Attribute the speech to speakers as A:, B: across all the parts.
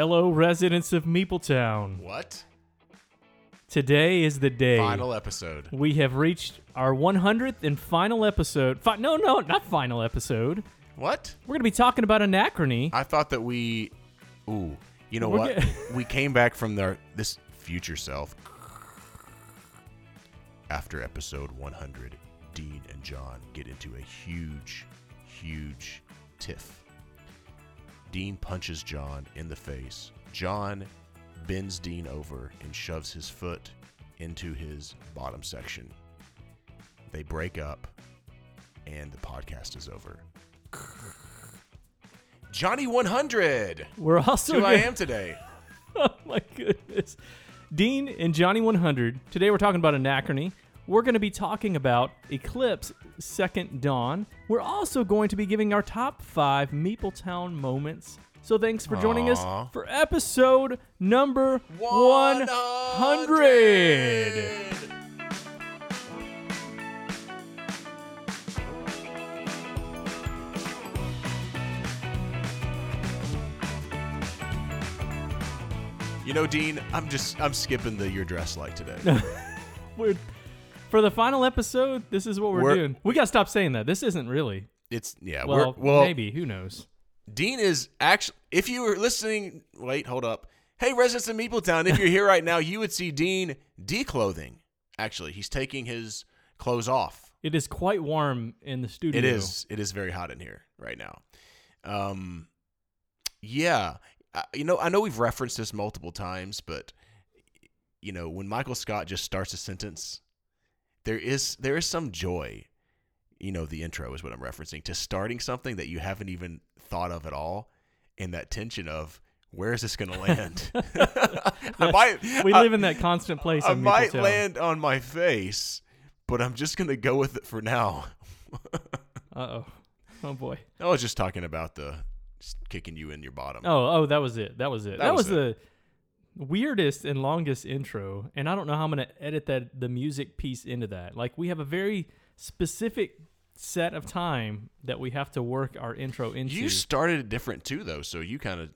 A: Hello, residents of Meepletown.
B: What?
A: Today is the day.
B: Final episode.
A: We have reached our 100th and final episode. Fi- no, no, not final episode.
B: What?
A: We're going to be talking about anachrony.
B: I thought that we. Ooh, you know
A: We're
B: what? we came back from their this future self after episode 100. Dean and John get into a huge, huge tiff. Dean punches John in the face. John bends Dean over and shoves his foot into his bottom section. They break up, and the podcast is over. Johnny 100.
A: We're also
B: Who I am today.
A: oh my goodness. Dean and Johnny 100. Today we're talking about anachrony. We're going to be talking about Eclipse Second Dawn. We're also going to be giving our top five Meepletown moments. So thanks for joining
B: Aw.
A: us for episode number 100.
B: You know, Dean, I'm just I'm skipping the your dress like today.
A: We're, for the final episode, this is what we're,
B: We're-
A: doing. We got to stop saying that. This isn't really.
B: It's yeah.
A: Well,
B: we're, well,
A: maybe. Who knows?
B: Dean is actually. If you were listening, wait, hold up. Hey, residents of Meepletown, if you're here right now, you would see Dean declothing. Actually, he's taking his clothes off.
A: It is quite warm in the studio.
B: It is. It is very hot in here right now. Um, yeah. Uh, you know, I know we've referenced this multiple times, but you know, when Michael Scott just starts a sentence, there is there is some joy. You know, the intro is what I'm referencing to starting something that you haven't even thought of at all, and that tension of where is this going to land? I might,
A: We
B: I-
A: live in that constant place.
B: I might land on my face, but I'm just going to go with it for now.
A: Uh oh. Oh boy.
B: I was just talking about the kicking you in your bottom.
A: Oh, oh, that was it. That was it. That,
B: That
A: was,
B: was
A: the weirdest and longest intro, and I don't know how I'm gonna edit that the music piece into that. Like we have a very specific set of time that we have to work our intro into.
B: you started it different too, though. So you kind of,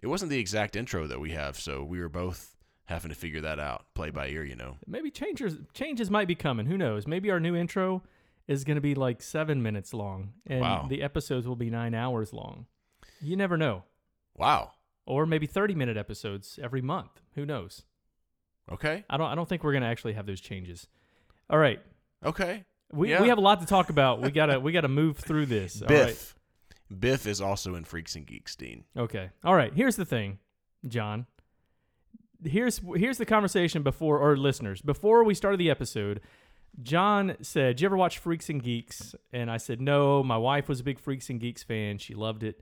B: it wasn't the exact intro that we have. So we were both having to figure that out, play by ear. You know.
A: Maybe changes changes might be coming. Who knows? Maybe our new intro is gonna be like seven minutes long, and
B: Wow.
A: the episodes will be nine hours long. You never know.
B: Wow.
A: Or maybe thirty minute episodes every month. Who knows?
B: Okay.
A: I don't. I don't think we're gonna actually have those changes. All right.
B: Okay.
A: We,
B: Yeah.
A: we have a lot to talk about. We gotta we gotta move through this. All right.
B: Biff. Biff is also in Freaks and Geeks, Dean.
A: Okay. All right. Here's the thing, John. Here's here's the conversation before or listeners before we started the episode. John said, "Do you ever watch Freaks and Geeks?" And I said, "No." My wife was a big Freaks and Geeks fan. She loved it.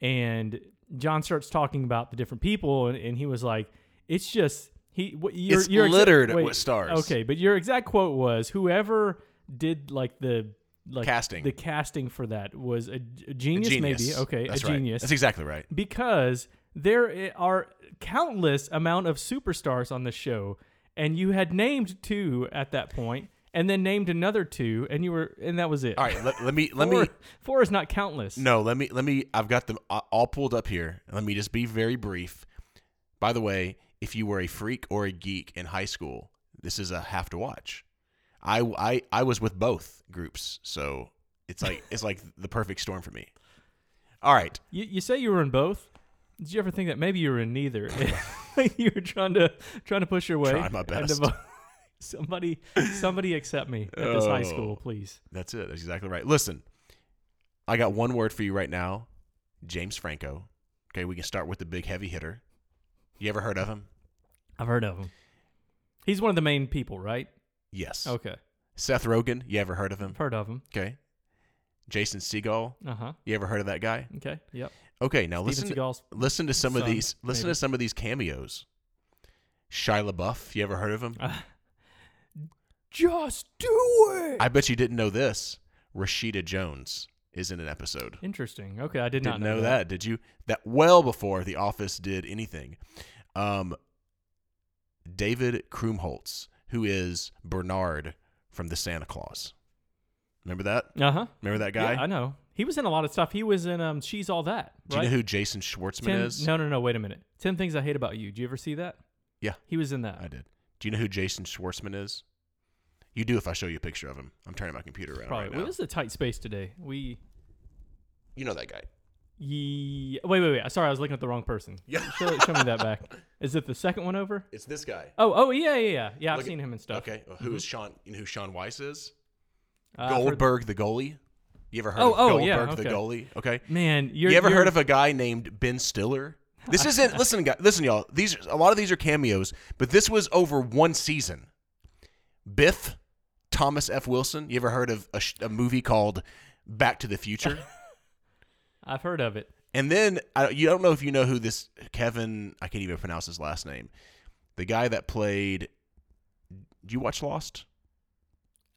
A: And John starts talking about the different people, and, and he was like, "It's just he. What, your,
B: It's
A: your exa-
B: littered
A: wait,
B: with stars.
A: Okay, but your exact quote was, "Whoever did like the like
B: Casting.
A: the casting for that was a, a genius,
B: Genius.
A: maybe. Okay,
B: That's
A: a
B: right.
A: genius
B: That's exactly right.
A: because there are countless amount of superstars on the show and you had named two at that point and then named another two and you were and that was it
B: All right. Let, let me let
A: four,
B: me
A: four is not countless
B: No, let me let me. I've got them all pulled up here. Let me just be very brief. By the way, if you were a freak or a geek in high school, this is a have to watch. I I I was with both groups, so it's like it's like the perfect storm for me. All right,
A: you, you say you were in both did you ever think that maybe you were in neither you were trying to trying to push your way
B: Trying my best.
A: Somebody somebody accept me at this high
B: Oh.
A: school please
B: that's it. That's exactly right. Listen, I got one word for you right now, James Franco. Okay, we can start with the big heavy hitter. You ever heard of him?
A: i've heard of him he's one of the main people right
B: Yes.
A: okay
B: Seth Rogen. You ever heard of him?
A: Heard of him
B: Okay. Jason Segel.
A: uh-huh
B: You ever heard of that guy?
A: okay yep
B: Okay, now
A: Steven
B: listen.
A: Seagal's
B: Listen to some of these. Listen
A: maybe.
B: to some of these cameos. Shia LaBeouf. You ever heard of him?
A: Just do it.
B: I bet you didn't know this. Rashida Jones is in an episode.
A: Interesting. Okay, I did
B: Didn't
A: not know,
B: know that. did you? That well before The Office did anything. Um, David Krumholtz, who is Bernard from the Santa Claus. Remember that?
A: Uh huh.
B: Remember that guy?
A: Yeah, I know. he was in a lot of stuff. He was in um, She's All That.
B: Do
A: right?
B: you know who Jason Schwartzman
A: Ten,
B: is?
A: No, no, no. Wait a minute. Ten Things I Hate About You. Do you ever see that?
B: Yeah.
A: He was in that.
B: I did. Do you know who Jason Schwartzman is? You do if I show you a picture of him. I'm turning my computer around
A: Probably.
B: right
A: Well,
B: now.
A: this is a tight space today. We.
B: You know that guy.
A: Ye- wait, wait, wait. Sorry, I was looking at the wrong person.
B: Yeah.
A: Show, show me that back. Is it the second one over?
B: It's this guy.
A: Oh, oh, yeah, yeah, yeah. Yeah, I've
B: Look at-
A: seen him and stuff.
B: Okay. Well, who is Sean? You know who Shaun Weiss is?
A: Uh, I've heard-
B: Goldberg, the goalie. You ever heard
A: Oh,
B: of
A: oh,
B: Goldberg,
A: yeah,
B: the
A: okay.
B: goalie? Okay.
A: Man, you're,
B: you ever
A: you're-
B: heard of a guy named Ben Stiller? This isn't. listen, guys. Listen, y'all. These a lot of these are cameos, but this was over one season. Biff, Thomas F. Wilson. You ever heard of a, sh- a movie called Back to the Future?
A: I've heard of it.
B: and then I, you don't know if you know who this Kevin. I can't even pronounce his last name. The guy that played. Did you watch Lost?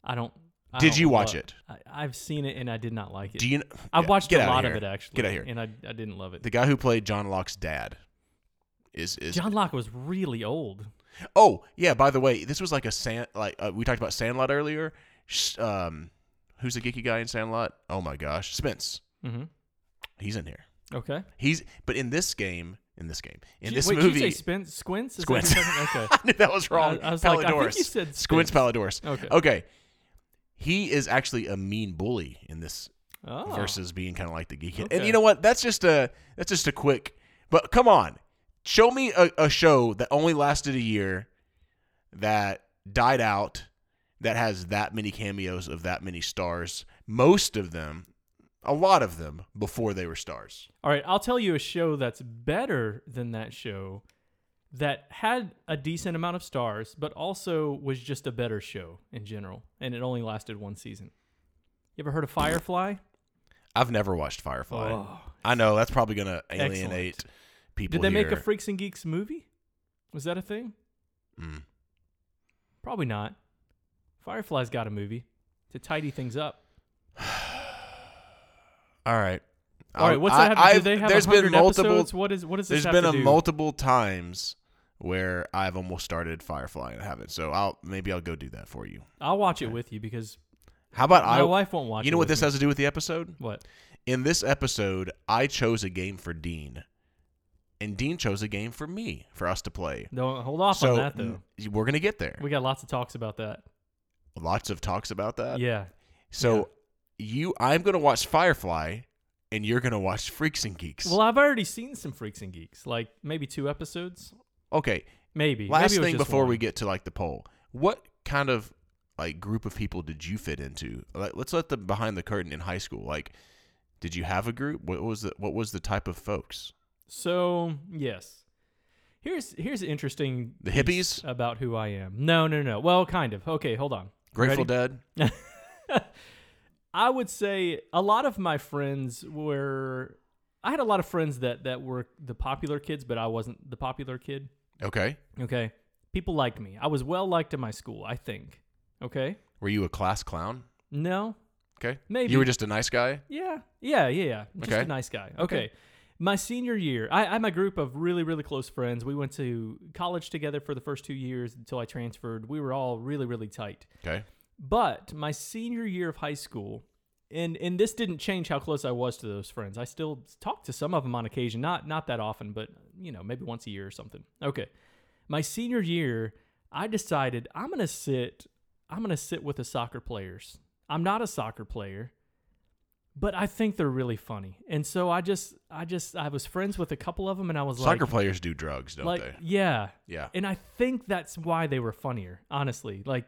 A: I don't. I
B: Did
A: don't
B: you watch
A: love-
B: it?
A: I, I've seen it and I did not like it.
B: Do you?
A: I've
B: yeah,
A: watched a lot of,
B: here.
A: it actually.
B: Get out here.
A: and I, I didn't love it.
B: The guy who played John Locke's dad is is
A: John Locke was really old.
B: Oh yeah, by the way, this was like a sand like uh, we talked about Sandlot earlier. Um, who's the geeky guy in Sandlot? Oh my gosh, Spence.
A: Mm-hmm.
B: He's in here.
A: Okay.
B: He's but in this game, in this game, in this
A: wait,
B: movie,
A: Did you say Spin- Squints? Is
B: Squints.
A: okay.
B: I knew that was wrong.
A: I, I was like, I think you said
B: Squints Palledorous.
A: Okay.
B: Okay, he is actually a mean bully in this
A: Oh.
B: versus being kind of like the geek. And you know what? That's just a that's just a quick. But come on, show me a, a show that only lasted a year, that died out, that has that many cameos of that many stars. Most of them, a lot of them, before they were stars.
A: All right, I'll tell you a show that's better than that show that had a decent amount of stars, but also was just a better show in general, and it only lasted one season. You ever heard of Firefly?
B: I've never watched Firefly.
A: Oh,
B: I know that's probably gonna
A: Excellent.
B: alienate people.
A: Did they make a. Freaks and Geeks movie? Was that a thing?
B: Mm.
A: Probably not. Firefly's got a movie to tidy things up.
B: All right.
A: All right, what's
B: I-
A: that have? Do they have
B: there's
A: 100
B: been multiple.
A: episodes? What is what does this
B: There's been
A: to
B: a
A: do?
B: multiple times where I've almost started Firefly and I haven't. So I'll maybe I'll go do that for you.
A: I'll watch it with you because
B: How about
A: my
B: I?
A: wife won't watch.
B: You know what this
A: me.
B: has to do with the episode?
A: What?
B: In this episode, I chose a game for Dean, and Dean chose a game for me for us to play.
A: No, hold off
B: so
A: on that though.
B: we're gonna get there.
A: We got lots of talks about that.
B: Lots of talks about that.
A: yeah.
B: So you, I'm gonna watch Firefly, and you're gonna watch Freaks and Geeks.
A: Well, I've already seen some Freaks and Geeks, like maybe two episodes,
B: okay.
A: maybe.
B: Last
A: maybe
B: thing before
A: one.
B: we get to like the poll, what kind of like group of people did you fit into? Like, let's let the behind the curtain in high school. Like, did you have a group? What was the what was the type of folks?
A: So yes, here's here's interesting.
B: The hippies?
A: about who I am. No, no, no. Well, kind of. Okay, hold on.
B: Grateful
A: Ready?
B: Dead.
A: I would say a lot of my friends were. I had a lot of friends that that were the popular kids, but I wasn't the popular kid.
B: Okay.
A: Okay, people liked me. I was well liked in my school. I think. Okay.
B: Were you a class clown?
A: No.
B: Okay.
A: Maybe.
B: You were just a nice guy.
A: Yeah, yeah, yeah, yeah. Just
B: Okay.
A: a nice guy. Okay.
B: Okay.
A: My senior year, I, I had my group of really, really close friends. We went to college together for the first two years until I transferred. We were all really, really tight.
B: Okay.
A: But my senior year of high school, and and this didn't change how close I was to those friends. I still talk to some of them on occasion, not not that often, but you know, maybe once a year or something. Okay. My senior year, I decided I'm to sit I'm going to sit with the soccer players. I'm not a soccer player, but I think they're really funny. And so I just I just I was friends with a couple of them and I was like
B: Soccer
A: like
B: players do drugs, don't
A: like
B: they?
A: yeah.
B: Yeah.
A: And I think that's why they were funnier, honestly. Like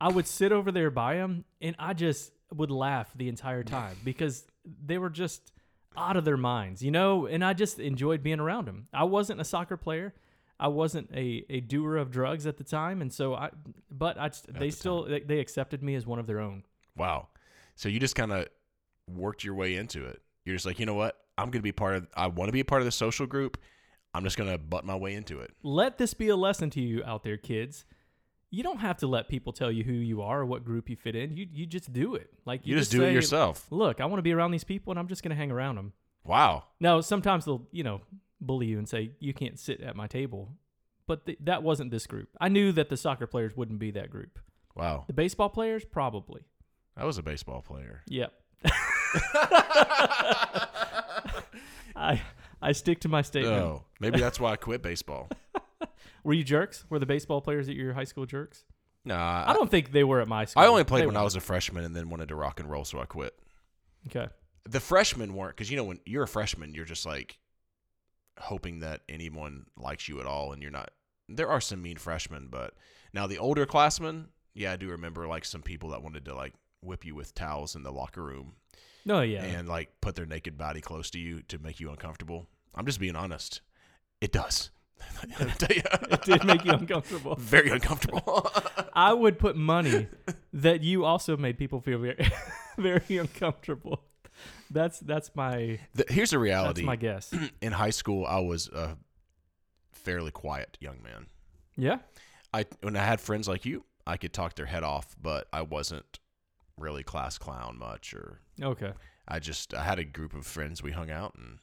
A: I would sit over there by them and I just would laugh the entire time because they were just out of their minds, you know, and I just enjoyed being around them. I wasn't a soccer player. I wasn't a, a doer of drugs at the time and so I but I they
B: the
A: still they, they accepted me as one of their own.
B: Wow. So you just kind of worked your way into it. You're just like, you know what? I'm going to be part of. I want to be a part of the social group. I'm just going to butt my way into it.
A: Let this be a lesson to you out there kids. You don't have to let people tell you who you are or what group you fit in. You you just do it. Like
B: You, just, do
A: say,
B: it yourself.
A: look, I want to be around these people and I'm just going to hang around them.
B: Wow.
A: Now, sometimes they'll, you know, bully you and say, you can't sit at my table. But th- that wasn't this group. I knew that the soccer players wouldn't be that group.
B: Wow.
A: The baseball players, probably.
B: I was a baseball player.
A: Yep. I I stick to my statement.
B: oh, maybe that's why I quit baseball.
A: Were you jerks? Were the baseball players at your high school jerks?
B: Nah,
A: I don't think they were at my school.
B: I only played
A: They
B: when I
A: weren't.
B: was a freshman and then wanted to rock and roll, so I quit.
A: Okay.
B: The freshmen weren't because you know when you're a freshman, you're just like hoping that anyone likes you at all, and you're not. There are some mean freshmen, but now the older classmen, yeah, I do remember like some people that wanted to like whip you with towels in the locker room
A: No, yeah.
B: and like put their naked body close to you to make you uncomfortable. I'm just being honest. It does. I'll tell you.
A: it did make you uncomfortable.
B: very uncomfortable.
A: I would put money that you also made people feel very, very uncomfortable. That's that's my
B: The- here's the
A: that's
B: reality.
A: my guess.
B: In high school, I was a fairly quiet young man.
A: Yeah.
B: I when I had friends like you, I could talk their head off, but I wasn't really class clown much or
A: Okay.
B: I just I had a group of friends we hung out and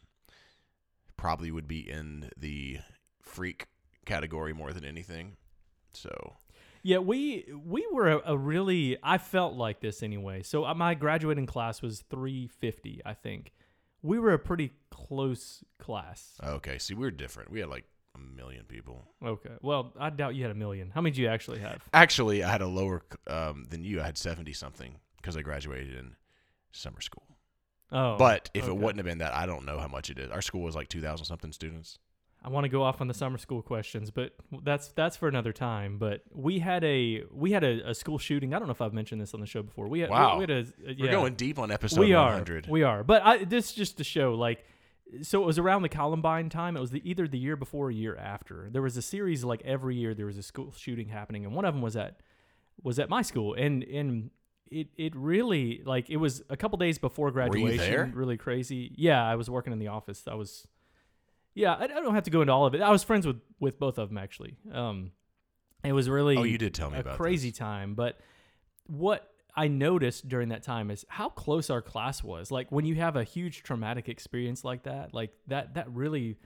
B: probably would be in the freak category more than anything. So,
A: Yeah, we we were a, a really I felt like this anyway. So uh, my graduating class was 350, I think. We were a pretty close class.
B: okay, see we're different. We had like a million people.
A: Okay. Well, I doubt you had a million. How many did you actually have?
B: Actually, I had a lower um, than you. I had 70 something because I graduated in summer school.
A: Oh.
B: But if it wouldn't have been that, I don't know how much it is. Our school was like 2,000 something students.
A: I want to go off on the summer school questions, but that's that's for another time. But we had a we had a, a school shooting. I don't know if I've mentioned this on the show before. We had,
B: Wow.
A: we, had a, a-
B: We're going deep on episode
A: we are
B: 100.
A: we are. But I, this just to show like so it was around the Columbine time. It was the, either the year before or year after. There was a series like every year there was a school shooting happening, and one of them was at was at my school, and and it it really like it was a couple days before graduation. Really crazy. Yeah, I was working in the office. I was. Yeah, I, I don't have to go into all of it. I was friends with with both of them actually. Um, it was really
B: oh, you did tell me
A: a
B: about
A: crazy
B: this.
A: time. But what I noticed during that time is how close our class was. Like when you have a huge traumatic experience like that, like that that really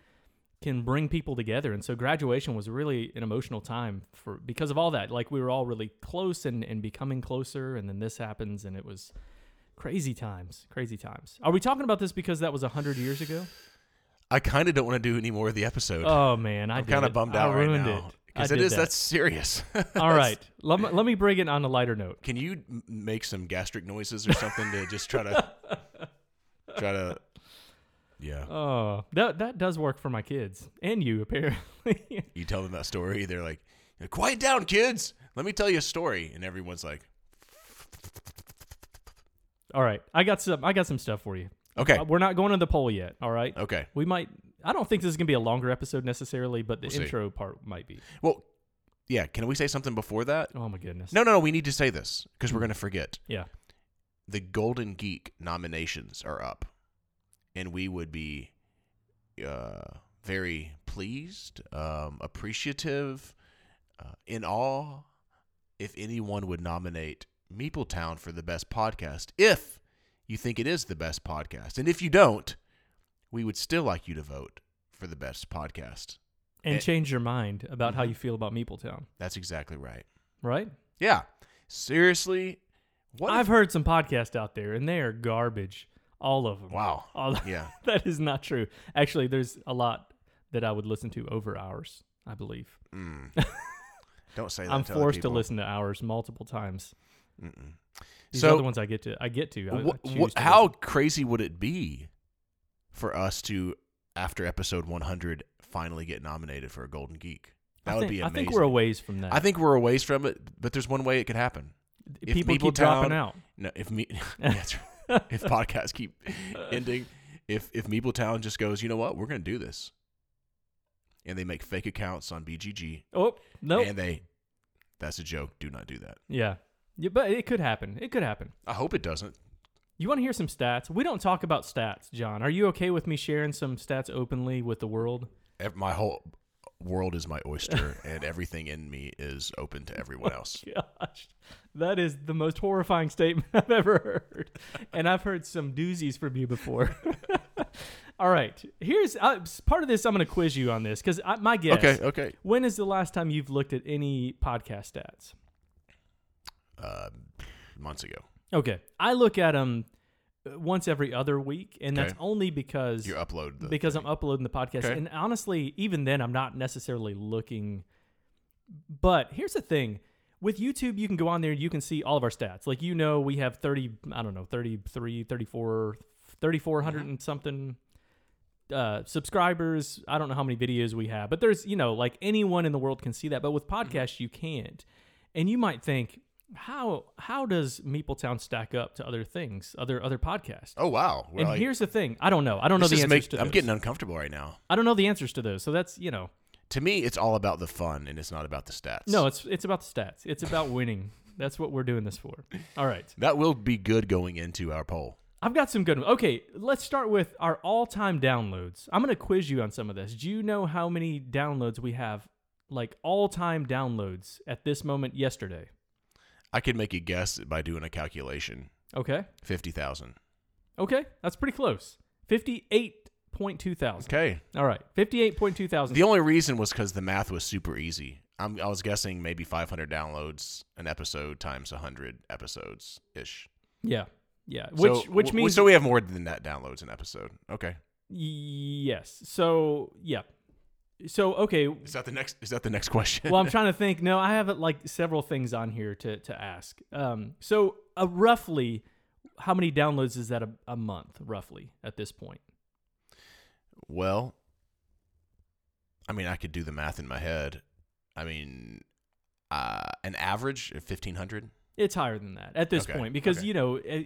A: can bring people together. And so graduation was really an emotional time for because of all that. Like we were all really close and, and becoming closer and then this happens and it was crazy times. Crazy times. Are we talking about this because that was a hundred years ago?
B: I kind of don't want to do any more of the episode.
A: Oh man, I
B: I'm kind of bummed
A: I
B: out right now because it is
A: that.
B: that's serious.
A: All right. Let me, let me bring it on a lighter note.
B: Can you m- make some gastric noises or something to just try to try to? Yeah,
A: Oh, that that does work for my kids and you apparently.
B: you tell them that story. They're like, "Quiet down, kids. Let me tell you a story." And everyone's like,
A: all right, I got some I got some stuff for you.
B: "Okay,
A: Uh, we're not going to the poll yet. All right,
B: okay."
A: we might. I don't think this is gonna be a longer episode necessarily, but the
B: We'll see.
A: intro part might be.
B: Well, yeah. Can we say something before that?
A: Oh my goodness.
B: No, no, no. We need to say this because we're gonna forget.
A: Yeah.
B: the Golden Geek nominations are up, and we would be uh, very pleased, um, appreciative, uh, in awe if anyone would nominate Meepletown for the best podcast. If you think it is the best podcast, and if you don't, we would still like you to vote for the best podcast.
A: And
B: Eh.
A: change your mind about how
B: Mhm.
A: you feel about Meepletown,
B: That's exactly right.
A: right?
B: Yeah, seriously. What?
A: I've
B: if-
A: heard some podcasts out there, and they are garbage. All of them.
B: wow.
A: All
B: Yeah.
A: that is not true. Actually, there's a lot that I would listen to over ours. I believe.
B: Mm. Don't say that.
A: I'm
B: to
A: forced to listen to ours multiple times.
B: Mm-mm.
A: These
B: So-
A: are the ones I get to. I get to. I, I
B: Wh-
A: choose
B: wh-
A: to
B: how
A: listen.
B: crazy would it be for us to, after episode 100, finally get nominated for a Golden Geek? That
A: I
B: would
A: think,
B: be
A: I think we're a ways from that.
B: I think we're a ways from it, but there's one way it could happen. if
A: people keep
B: Meepletown-
A: dropping out.
B: No, if me, Yeah, that's right. If podcasts keep ending, if if Meepletown just goes, you know what, we're gonna do this, and they make fake accounts on BGG,
A: Oh no.
B: and they, that's a joke. Do not do that.
A: Yeah. Yeah, but it could happen. It could happen.
B: I hope it doesn't.
A: You want to hear some stats? We don't talk about stats, John. Are you okay with me sharing some stats openly with the world?
B: My whole world is my oyster, and everything in me is open to everyone else.
A: Gosh, that is the most horrifying statement I've ever heard, and I've heard some doozies from you before. All right, here's uh, part of this. I'm going to quiz you on this because my guess.
B: Okay, okay.
A: When is the last time you've looked at any podcast stats?
B: Uh, months ago.
A: Okay, I look at them once every other week, and that's
B: Okay.
A: only because
B: You upload the
A: because. I'm uploading the podcast.
B: Okay.
A: And honestly, even then, I'm not necessarily looking. But here's the thing with YouTube, you can go on there and you can see all of our stats. Like, you know, we have 30, I don't know, 33, 34, 3,400
B: Mm-hmm.
A: and something uh, subscribers. I don't know how many videos we have, but there's, you know, like anyone in the world can see that. But with
B: Mm-hmm.
A: podcasts, you can't. And you might think, how how does Meepletown stack up to other things, other other podcasts?
B: Oh wow! Well,
A: and
B: I-
A: here's the thing, I don't know. I don't know the answers
B: make-
A: to
B: I'm getting uncomfortable right now.
A: I don't know the answers to those. So that's you know,
B: To me, it's all about the fun, and it's not about the stats.
A: no, it's it's about the stats. It's about winning. That's what we're doing this for. All right,
B: that will be good going into our poll.
A: I've got some good ones. Okay, let's start with our all-time downloads. I'm gonna quiz you on some of this. Do you know how many downloads we have, like all-time downloads at this moment yesterday?
B: I could make a guess by doing a calculation.
A: Okay,
B: Fifty thousand.
A: okay, that's pretty close. Fifty-eight point two thousand.
B: Okay.
A: All right, fifty-eight point two thousand.
B: The only reason was because the math was super easy. I'm, I was guessing maybe 500 downloads an episode times 100 episodes ish.
A: Yeah, yeah. Which
B: so,
A: which means
B: so we have more than that downloads an episode. Okay.
A: yes. So yeah. So okay.
B: Is that the next? Is that the next question?
A: well, I'm trying to think. No, I have like several things on here to to ask. Um, so uh, roughly, how many downloads is that a, a month, roughly at this point?
B: well, I mean, I could do the math in my head. I mean, uh, an average of 1500.
A: It's higher than that at this
B: Okay,
A: point because
B: okay.
A: you know, eh,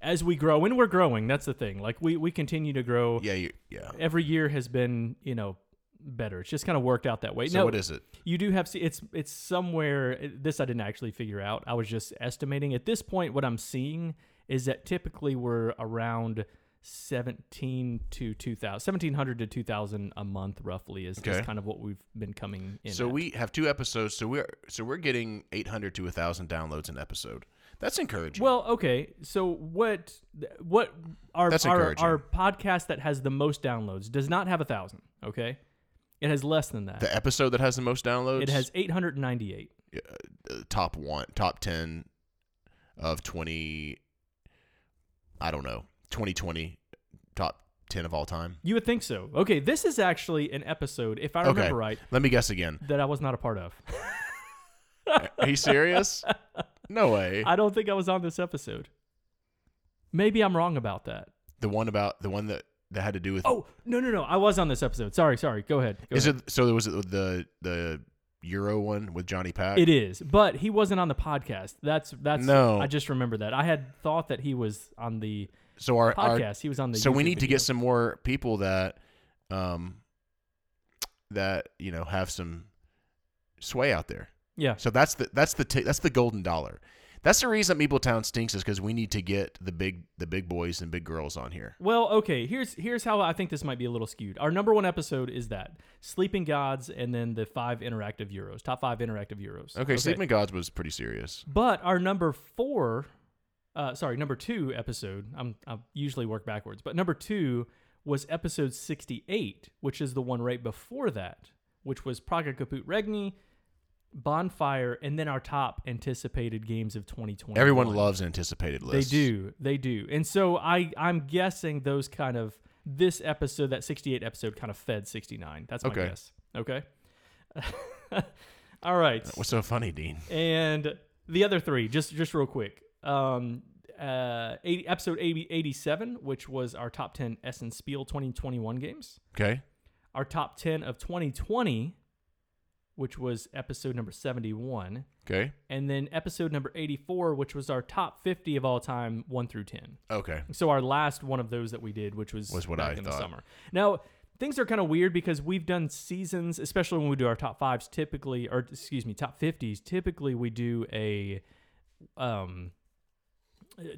A: as we grow, and we're growing. That's the thing. Like we we continue to grow.
B: Yeah, you, yeah.
A: Every year has been you know better. It's just kind of worked out that way.
B: So
A: no,
B: what is it?
A: You do have it's it's somewhere. This I didn't actually figure out. I was just estimating. At this point, what I'm seeing is that typically we're around 17 to 2000 1700 to 2000 a month roughly is, is kind of what we've been coming in
B: So
A: at.
B: we have two episodes. So we're so we're getting 800 to 1000 downloads an episode. That's encouraging.
A: well okay so what what our our, our podcast that has the most downloads does not have a thousand okay it has less than that
B: the episode that has the most downloads.
A: it has 898
B: uh, top one, top 10 of 20. I don't know, 2020 top 10 of all time.
A: you would think so okay this is actually an episode if i remember
B: Okay.
A: right
B: Let me guess again.
A: that i was not a part of
B: Are you serious? No way.
A: I don't think I was on this episode. Maybe I'm wrong about that.
B: The one about the one that that had to do with.
A: Oh no no no! I was on this episode. Sorry sorry. Go ahead. Go
B: is
A: ahead.
B: it so? There was the the Euro one with Johnny Pack.
A: It is, but he wasn't on the podcast. That's that's.
B: No.
A: I just remember that. I had thought that he was on the
B: So our, our
A: podcast. he was on the.
B: so we
A: YouTube
B: need to get some more people that, um, that you know have some sway out there.
A: Yeah.
B: So that's the that's the t- that's the golden dollar. That's the reason Meepletown stinks is because we need to get the big the big boys and big girls on here.
A: Well, okay. Here's here's how I think this might be a little skewed. Our number one episode is that Sleeping Gods, and then the five interactive Euros, top five interactive Euros.
B: Okay, Sleeping Gods was pretty serious.
A: But our number four, uh, sorry, number two episode, I'm, I usually work backwards, but number two was episode 68, which is the one right before that, which was Praga Caput Regni, Bonfire, and then our top anticipated games of 2020.
B: Everyone loves anticipated lists.
A: They do, they do, and so I I'm guessing those kind of this episode, that 68 episode, kind of fed 69. That's my
B: Okay.
A: guess. Okay. All right.
B: What's so funny, Dean?
A: And the other three, just just real quick. Um, uh, 80, episode 80, 87, which was our top 10 Essen Spiel 2021 games.
B: Okay.
A: Our top 10 of 2020, which was episode number 71.
B: Okay.
A: And then episode number 84, which was our top 50 of all time, 1 through 10.
B: Okay.
A: So our last one of those that we did, which was,
B: Was what
A: back
B: I
A: in the
B: thought.
A: summer. Now things are kind of weird because we've done seasons, especially when we do our top fives. Typically, or excuse me, top fifties. Typically, we do a, um,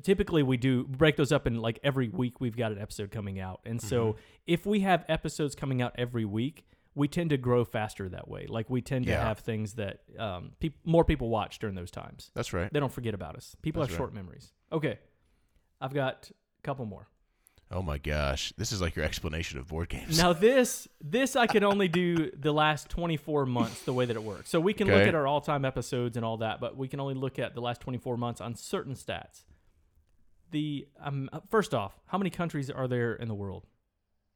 A: typically we do break those up in like every week we've got an episode coming out, and so
B: Mm-hmm.
A: if we have episodes coming out every week. We tend to grow faster that way. Like we tend to have things that um, peop more people watch during those times
B: That's right.
A: they don't forget about us. People
B: That's
A: have
B: right.
A: short memories. Okay, I've got a couple more.
B: Oh my gosh, this is like your explanation of board games.
A: Now this this I can only do the last 24 months the way that it works. So we can look at our all-time episodes and all that, but we can only look at the last 24 months on certain stats. the um, uh, first off, how many countries are there in the world?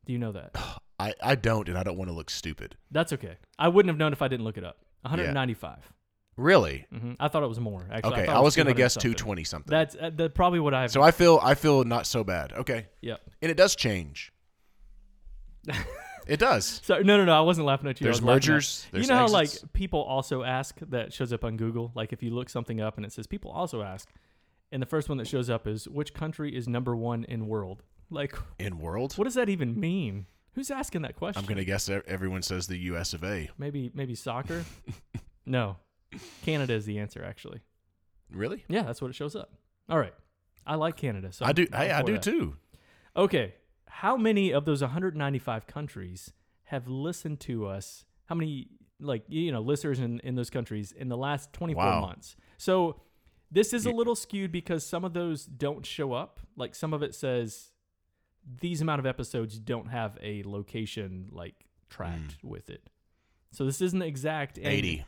A: Do you know that?
B: I, I don't, and I don't want to look stupid.
A: That's okay. I wouldn't have known if I didn't look it up. 195.
B: Really?
A: hmm I thought it was more. Actually,
B: Okay,
A: thought
B: I
A: it
B: was gonna
A: 200
B: guess
A: something.
B: 220 something.
A: That's uh, the, probably what I've.
B: so I feel I feel not so bad. Okay,
A: yep.
B: and it does change. it does.
A: So no, no, no. I wasn't laughing at you. I
B: There's
A: was laughing at-
B: mergers. There's
A: you know how
B: exits.
A: like people also ask that shows up on Google. Like if you look something up and it says people also ask, and the first one that shows up is which country is number one in world. Like
B: in world.
A: what does that even mean? Who's asking that question?
B: I'm gonna guess e- everyone says the U.S. of A.
A: maybe maybe soccer. no, Canada is the answer. Actually,
B: Really?
A: yeah, that's what it shows up. All right, I like Canada. So
B: I do. Hey, I do
A: that.
B: too.
A: Okay, how many of those 195 countries have listened to us? How many, like, you know, listeners in, in those countries in the last 24
B: Wow.
A: months? So this is a little skewed because some of those don't show up. Like, some of it says these amount of episodes don't have a location, like, tracked hmm. with it. So this isn't exact. and-
B: 80.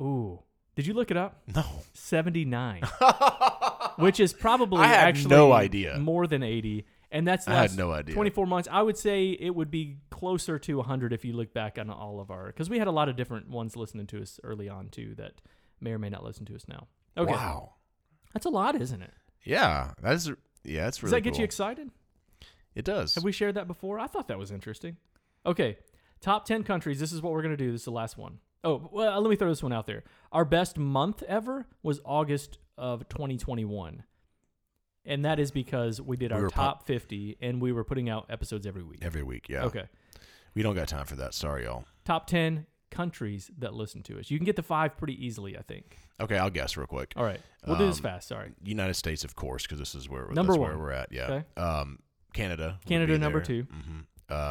A: Ooh. Did you look it up?
B: No.
A: 79. which is probably
B: I had
A: actually
B: no idea.
A: more than 80 and that's
B: I had no idea.
A: 24 months i would say it would be closer to 100 if you look back on all of our because we had a lot of different ones listening to us early on too that may or may not listen to us now okay
B: Wow.
A: that's a lot isn't it
B: Yeah, that's yeah, that's really does
A: that get
B: cool.
A: you excited
B: It does.
A: have we shared that before i thought that was interesting okay top 10 countries this is what we're going to do this is the last one. Oh, well let me throw this one out there our best month ever was august of 2021 and that is because we did
B: We
A: our
B: were pu-
A: top 50 and we were putting out episodes every week
B: Every week, yeah.
A: okay
B: We don't got time for that. Sorry, y'all.
A: top 10 countries that listen to us you can get the five pretty easily i think
B: Okay, I'll guess real quick.
A: all right we'll do this
B: Um,
A: fast sorry
B: United States, of course, because this is where
A: Number
B: that's
A: one.
B: where we're at. Yeah.
A: Okay.
B: Um, Canada.
A: Canada number
B: there.
A: two.
B: Mhm.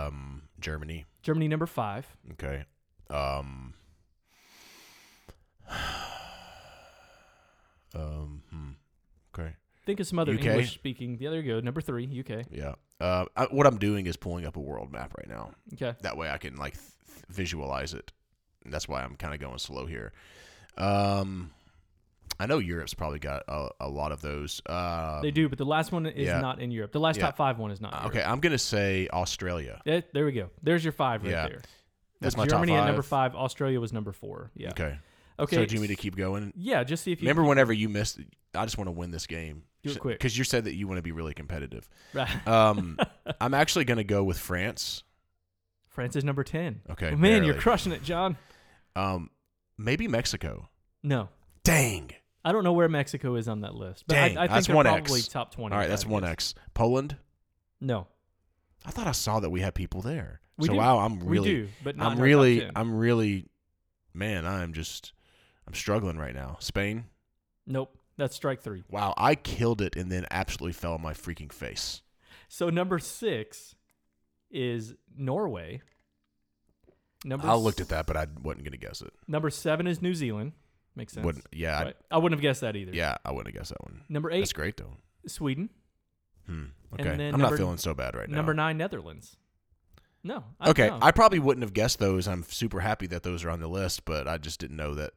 B: Um, Germany.
A: germany number five
B: Okay. Um. Um. Hmm. Okay.
A: think of some other
B: UK?
A: english speaking The other you go number three uk
B: Yeah. Uh, I, what I'm doing is pulling up a world map right now.
A: okay
B: That way I can like th- visualize it. And that's why I'm kind of going slow here. Um, I know Europe's probably got a, a lot of those. Uh,
A: they do but the last one is
B: yeah.
A: not in europe the last
B: Yeah.
A: top five one is not in
B: Okay, I'm gonna say Australia.
A: Eh, there we go there's your five right
B: Yeah.
A: there
B: That's
A: With
B: my top
A: germany at number
B: five.
A: five australia was number four yeah
B: Okay.
A: okay
B: So do you want me to keep going?
A: yeah just see if you
B: Remember whenever you missed? I just want to win this game.
A: Do it quick.
B: because you said that you want to be really competitive.
A: Right.
B: Um, I'm actually gonna go with France.
A: france is number 10
B: Okay,
A: man you're crushing it john
B: Um, maybe Mexico.
A: no
B: Dang.
A: I don't know where Mexico is on that list, but
B: Dang,
A: I, I think
B: that's
A: they're
B: one
A: probably
B: X.
A: top twenty.
B: All right, that's one X. Poland.
A: No,
B: I thought I saw that we had people there.
A: We
B: so
A: do.
B: wow, I'm
A: we
B: really,
A: do, but not
B: I'm really, I'm really, man, I'm just, I'm struggling right now. Spain.
A: nope. That's strike three.
B: Wow, I killed it and then absolutely fell on my freaking face.
A: So number six is Norway. Number
B: I looked at that, but I wasn't gonna guess it.
A: Number seven is New Zealand. Makes sense.
B: Wouldn't, yeah, I-
A: right? I wouldn't have guessed that either.
B: yeah, I wouldn't have guessed that one.
A: Number eight,
B: That's great though.
A: Sweden.
B: Hmm. Okay, I'm
A: number-
B: not feeling so bad right now.
A: Number nine, Netherlands. No. I,
B: Okay,
A: no.
B: I probably wouldn't have guessed those. I'm super happy that those are on the list, but I just didn't know that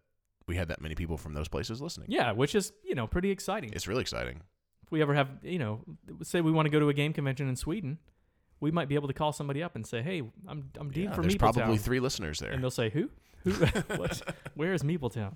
B: we had that many people from those places listening.
A: yeah, which is you know pretty exciting.
B: It's really exciting.
A: if we ever have you know say we want to go to a game convention in Sweden, we might be able to call somebody up and say, "Hey, I'm I'm Dean
B: Yeah,
A: from
B: there's
A: Meepletown,"
B: probably three listeners there.
A: and they'll say, "Who? Who? what? Where is Meepletown?"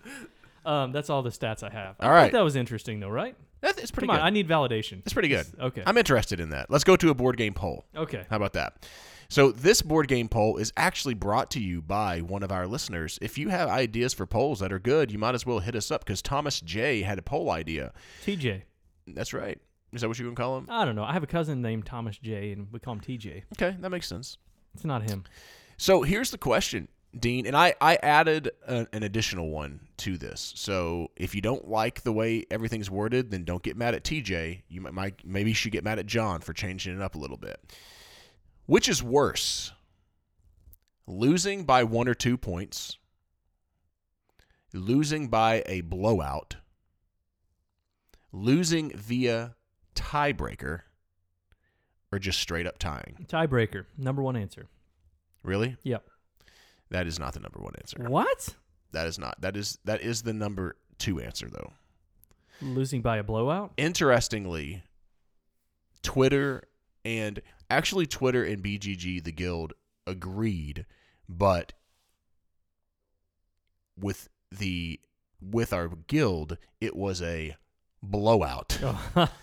A: Um, that's all the stats I have. I
B: All
A: thought
B: right.
A: that was interesting though, right?
B: That- It's pretty
A: Come
B: good.
A: on, I need validation.
B: it's pretty good.
A: It's- Okay.
B: I'm interested in that. Let's go to a board game poll.
A: okay.
B: How about that? So this board game poll is actually brought to you by one of our listeners. If you have ideas for polls that are good, you might as well hit us up because Thomas J had a poll idea.
A: TJ.
B: That's right. Is that what you're gonna call him?
A: I don't know. I have a cousin named Thomas J, and we call him TJ.
B: Okay, that makes sense.
A: It's not him.
B: So here's the question, Dean, and I I added a, an additional one to this. So if you don't like the way everything's worded, then don't get mad at TJ. You might, might maybe you should get mad at John for changing it up a little bit. Which is worse? Losing by one or two points, losing by a blowout, losing via tiebreaker, or just straight up tying?
A: Tiebreaker. Number one answer.
B: Really?
A: Yep.
B: That is not the number one answer.
A: What?
B: That is not. That is that is the number two answer though.
A: Losing by a blowout?
B: Interestingly, Twitter and actually Twitter and BGG, the guild, agreed, but with the with our guild, it was a blowout.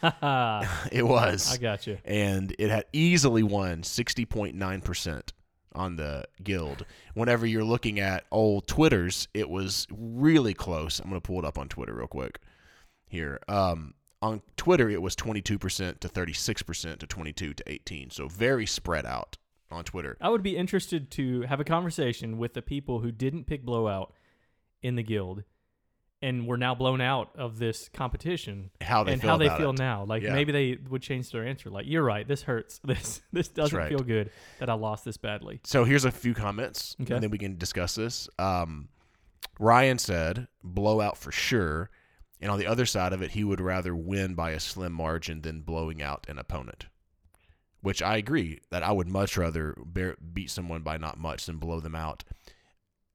B: It was, I
A: got you.
B: and it had easily won sixty point nine percent on the guild. Whenever you're looking at old Twitters, it was really close. I'm gonna pull it up on Twitter real quick here. Um, on Twitter, it was 22% to 36% to 22 to 18. So very spread out on Twitter.
A: I would be interested to have a conversation with the people who didn't pick blowout in the guild and were now blown out of this competition
B: How they
A: and
B: feel
A: how they feel
B: it.
A: now. Like
B: Yeah.
A: maybe they would change their answer. Like you're right, this hurts. This this doesn't
B: right.
A: feel good that I lost this badly.
B: So here's a few comments,
A: Okay.
B: and then we can discuss this. Um, Ryan said blowout for sure, and on the other side of it, he would rather win by a slim margin than blowing out an opponent. Which I agree that I would much rather bear, beat someone by not much than blow them out.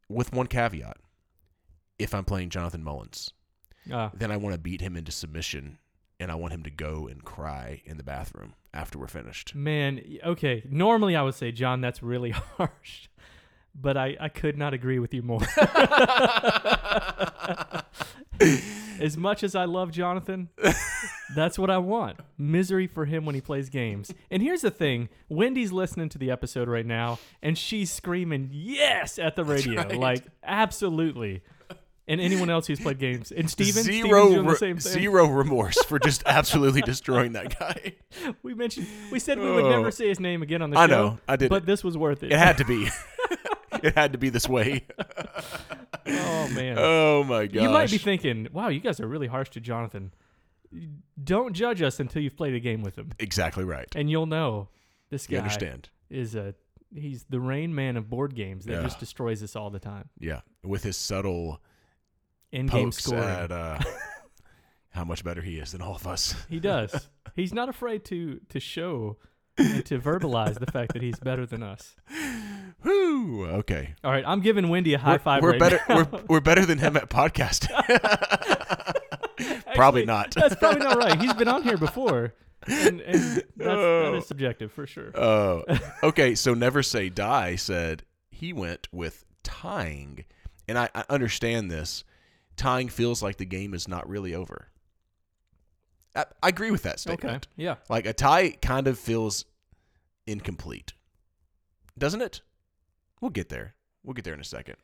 B: With one caveat: if I'm playing Jonathan Mullins,
A: Uh,
B: then I want to beat him into submission, and I want him to go and cry in the bathroom after we're finished.
A: man, okay. Normally I would say, John, that's really harsh. But I, I could not agree with you more. as much as I love Jonathan, that's what I want. Misery for him when he plays games. And here's the thing Wendy's listening to the episode right now, and she's screaming, yes, at the radio.
B: right.
A: Like, absolutely. And anyone else who's played games. And Steven,
B: zero,
A: Steven's doing the
B: re-
A: same thing.
B: zero remorse for just absolutely destroying that guy.
A: We mentioned, we said we would never
B: Oh.
A: say his name again on the
B: I
A: show.
B: I know, I did
A: But
B: it.
A: this was worth it.
B: It had to be. it had to be this way.
A: oh, man.
B: Oh my gosh.
A: You might be thinking, wow, you guys are really harsh to Jonathan. Don't judge us until you've played a game with him,
B: exactly right.
A: and you'll know this guy
B: You understand?
A: is a he's the rain man of board games that
B: Yeah.
A: just destroys us all the time.
B: Yeah, with his subtle
A: In game
B: pokes
A: scoring,
B: at uh, how much better he is than all of us.
A: he does. he's not afraid to to show and to verbalize the fact that he's better than us.
B: Whoo! Okay.
A: All right, I'm giving Wendy a high
B: we're,
A: five.
B: We're
A: right
B: better.
A: now.
B: We're, we're better than him at podcasting. Probably not.
A: That's probably not right. He's been on here before, and, and that's,
B: Oh.
A: is subjective for sure.
B: Oh, okay. So never say die said he went with tying, and I, I understand this. Tying feels like the game is not really over. I, I agree with that
A: Okay,
B: statement.
A: yeah.
B: Like a tie kind of feels incomplete, doesn't it? We'll get there. We'll get there in a second.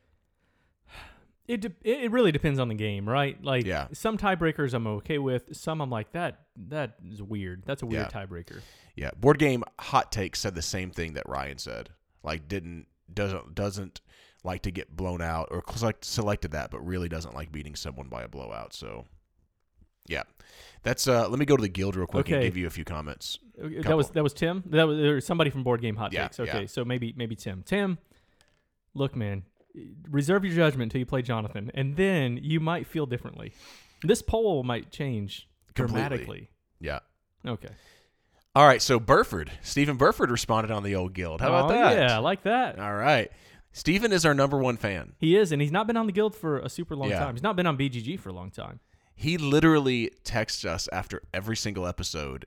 A: It de- it it really depends on the game, right? Like
B: Yeah.
A: some tiebreakers I'm okay with. Some I'm like that that is weird. That's a weird
B: Yeah.
A: tiebreaker.
B: Yeah, board game hot take said the same thing that Ryan said. Like didn't doesn't doesn't like to get blown out or select, selected that, but really doesn't like beating someone by a blowout. So yeah, that's uh. Let me go to the guild real quick and give you a few comments.
A: Okay, That was that was Tim. That was somebody from Board Game Hot
B: Yeah,
A: Takes. Okay,
B: yeah.
A: so maybe maybe Tim. Tim, look, man, reserve your judgment until you play Jonathan, and then you might feel differently. This poll might change
B: Completely.
A: dramatically.
B: Yeah.
A: Okay.
B: All right. So Burford, Stephen Burford responded on the old guild. How about
A: Oh,
B: that?
A: Yeah, I like that.
B: All right. Stephen is our number one fan.
A: He is, and he's not been on the guild for a super long
B: Yeah.
A: time. He's not been on BGG for a long time.
B: He literally texts us after every single episode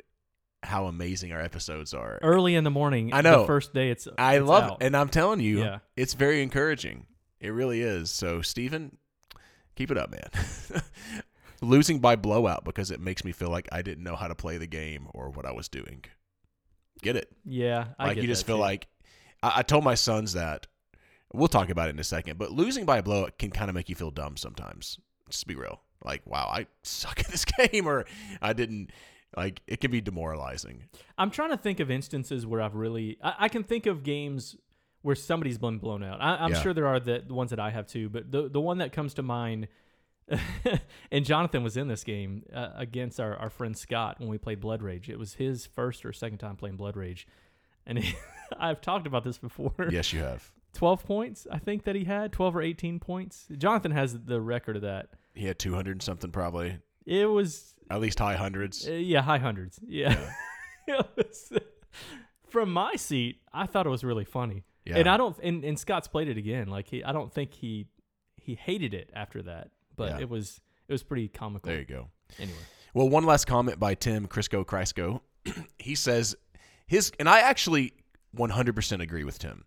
B: how amazing our episodes are.
A: Early in the morning,
B: I know.
A: the first day it's
B: I
A: it's
B: love
A: out.
B: it. And I'm telling you,
A: Yeah.
B: it's very encouraging. It really is. So, Steven, keep it up, man. Losing by blowout because it makes me feel like I didn't know how to play the game or what I was doing. Get it?
A: Yeah, I
B: like you just feel
A: too.
B: like I, I told my sons that we'll talk about it in a second, but losing by a blowout can kind of make you feel dumb sometimes. Just be real. Like, wow, I suck at this game or I didn't like it can be demoralizing.
A: I'm trying to think of instances where I've really. I, I can think of games where somebody's been blown out. I, I'm
B: Yeah.
A: sure there are the, the ones that I have too, but the the one that comes to mind. and Jonathan was in this game uh, against our, our friend Scott when we played Blood Rage. It was his first or second time playing Blood Rage, and he, I've talked about this before.
B: yes, you have.
A: 12 points, I think that he had 12 or 18 points. Jonathan has the record of that.
B: He had 200 and something probably.
A: It was
B: At least high hundreds.
A: Uh, yeah, high hundreds. Yeah. It was- from my seat, I thought it was really funny.
B: Yeah.
A: And I don't and, and Scott's played it again. Like he I don't think he he hated it after that. But
B: Yeah.
A: it was it was pretty comical.
B: There you go.
A: Anyway.
B: Well, one last comment by Tim Crisco Crisco. he says his and I actually 100% agree with Tim.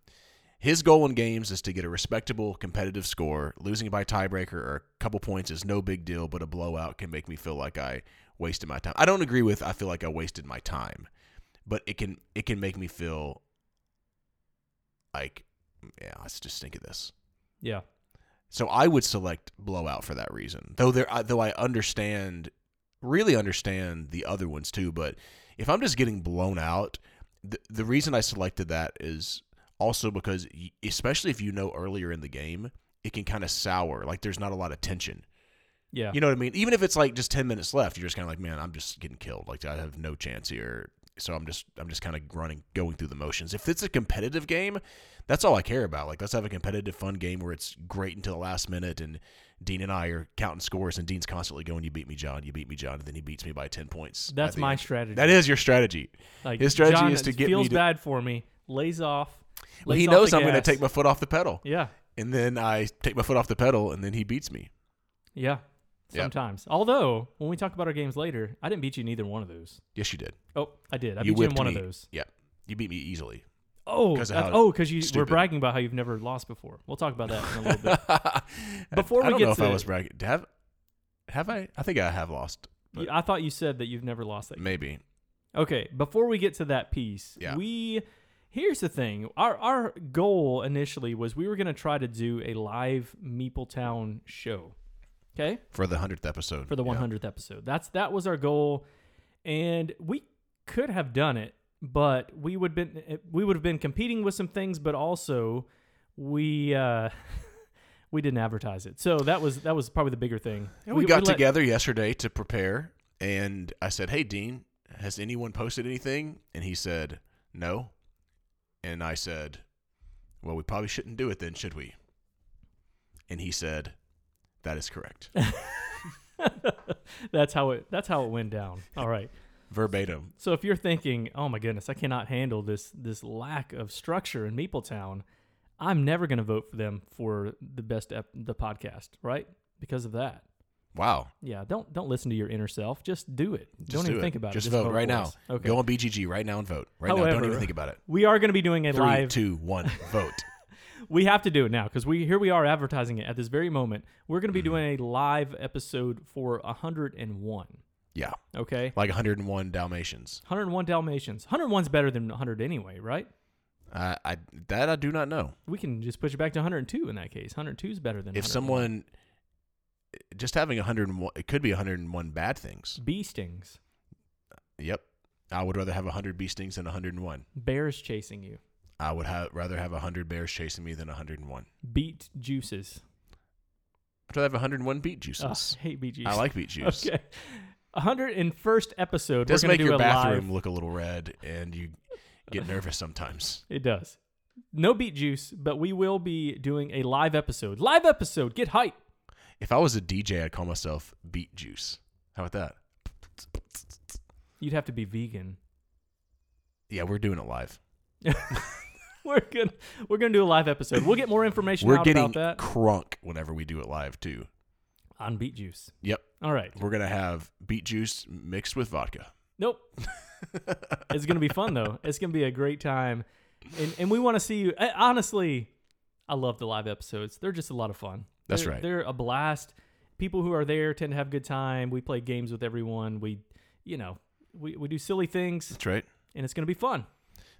B: His goal in games is to get a respectable competitive score. Losing by tiebreaker or a couple points is no big deal, but a blowout can make me feel like I wasted my time. I don't agree with I feel like I wasted my time, but it can it can make me feel like yeah, let's just think of this.
A: Yeah.
B: So I would select blowout for that reason. Though there, though I understand, really understand the other ones too. But if I'm just getting blown out, the the reason I selected that is also because, especially if you know earlier in the game, it can kind of sour. Like there's not a lot of tension.
A: Yeah.
B: You know what I mean? Even if it's like just ten minutes left, you're just kind of like, man, I'm just getting killed. Like I have no chance here. So I'm just I'm just kind of running, going through the motions. If it's a competitive game, that's all I care about. Like let's have a competitive, fun game where it's great until the last minute, and Dean and I are counting scores, and Dean's constantly going, "You beat me, John. You beat me, John," and then he beats me by ten points.
A: That's my
B: end.
A: strategy.
B: That is your strategy.
A: like,
B: his strategy
A: John
B: is to get me
A: feels
B: to-
A: bad for me, lays off.
B: Well, he knows I'm going to take my foot off the pedal,
A: Yeah.
B: and then I take my foot off the pedal, and then he beats me.
A: Yeah.
B: Yep.
A: Sometimes. Although, when we talk about our games later, I didn't beat you in either one of those.
B: Yes, you did.
A: Oh, I did. I
B: You
A: beat you in one
B: me.
A: of those.
B: Yeah. you beat me easily.
A: Oh,
B: 'Cause of
A: that's-
B: how
A: oh, because you were bragging about how you've never lost before. We'll talk about that in a little bit. Before
B: I
A: we
B: don't
A: get
B: know if I
A: to-
B: was bragging. Have have I? I think I have lost.
A: I thought you said that you've never lost that.
B: Maybe.
A: Okay, before we get to that piece,
B: Yeah.
A: we here's the thing. Our our goal initially was we were going to try to do a live Meepletown show. Okay?
B: For the hundredth episode.
A: For the
B: Yeah.
A: 100th episode. That's that was our goal and we could have done it, but we would been we would have been competing with some things, but also we uh we didn't advertise it. So that was that was probably the bigger thing.
B: And we, got
A: let-
B: together yesterday to prepare, and I said, "Hey, Dean, has anyone posted anything?" And he said, "No." And I said, "Well, we probably shouldn't do it then, should we?" And he said, "That is correct,
A: that's how it that's how it went down. All right.
B: verbatim."
A: So if you're thinking, "Oh my goodness, I cannot handle this this lack of structure in Meepletown," I'm never going to vote for them for the best ep- the podcast, right? Because of that.
B: Wow.
A: Yeah, don't don't listen to your inner self. Just do it.
B: Just
A: don't
B: do
A: even
B: it.
A: think about
B: Just
A: it.
B: vote right now.
A: Okay.
B: Go on BGG right now and vote. Right now. Don't even think about it.
A: we are going to be doing a
B: Three,
A: live.
B: two, one, vote.
A: We have to do it now because we here we are advertising it at this very moment. We're going to be
B: Mm-hmm.
A: doing a live episode for 101.
B: Yeah,
A: Okay,
B: like 101 Dalmatians.
A: 101 Dalmatians. 101's better than 100 anyway, right?
B: I, I that I do not know.
A: We can just push it back to 102 in that case. 102 is better than
B: If someone just having 101, it could be 101 bad things.
A: bee stings,
B: Yep. I would rather have 100 bee stings than 101.
A: bears chasing you,
B: I would ha- rather have 100 bears chasing me than 101.
A: beet juices.
B: I'd rather have 101 beet juices.
A: hate beet juice.
B: I like beet juice.
A: Okay. 101st episode.
B: It does make
A: do
B: your
A: a
B: bathroom
A: live.
B: look a little red and you get nervous sometimes.
A: It does. No beet juice, but we will be doing a live episode. Live episode. Get hype.
B: If I was a DJ, I'd call myself beet juice. How about that?
A: You'd have to be vegan.
B: Yeah, we're doing it live.
A: We're gonna we're gonna do a live episode. We'll get more information
B: We're
A: out
B: getting
A: about that
B: crunk whenever we do it live too.
A: on beet juice.
B: Yep.
A: All right.
B: We're gonna have beet juice mixed with vodka.
A: Nope. it's gonna be fun though. It's gonna be a great time, and and we want to see you. I- Honestly, I love the live episodes. They're just a lot of fun.
B: That's
A: They're-
B: right.
A: They're a blast. People who are there tend to have a good time. We play games with everyone. We, you know, we, we do silly things,
B: That's right.
A: and it's gonna be fun.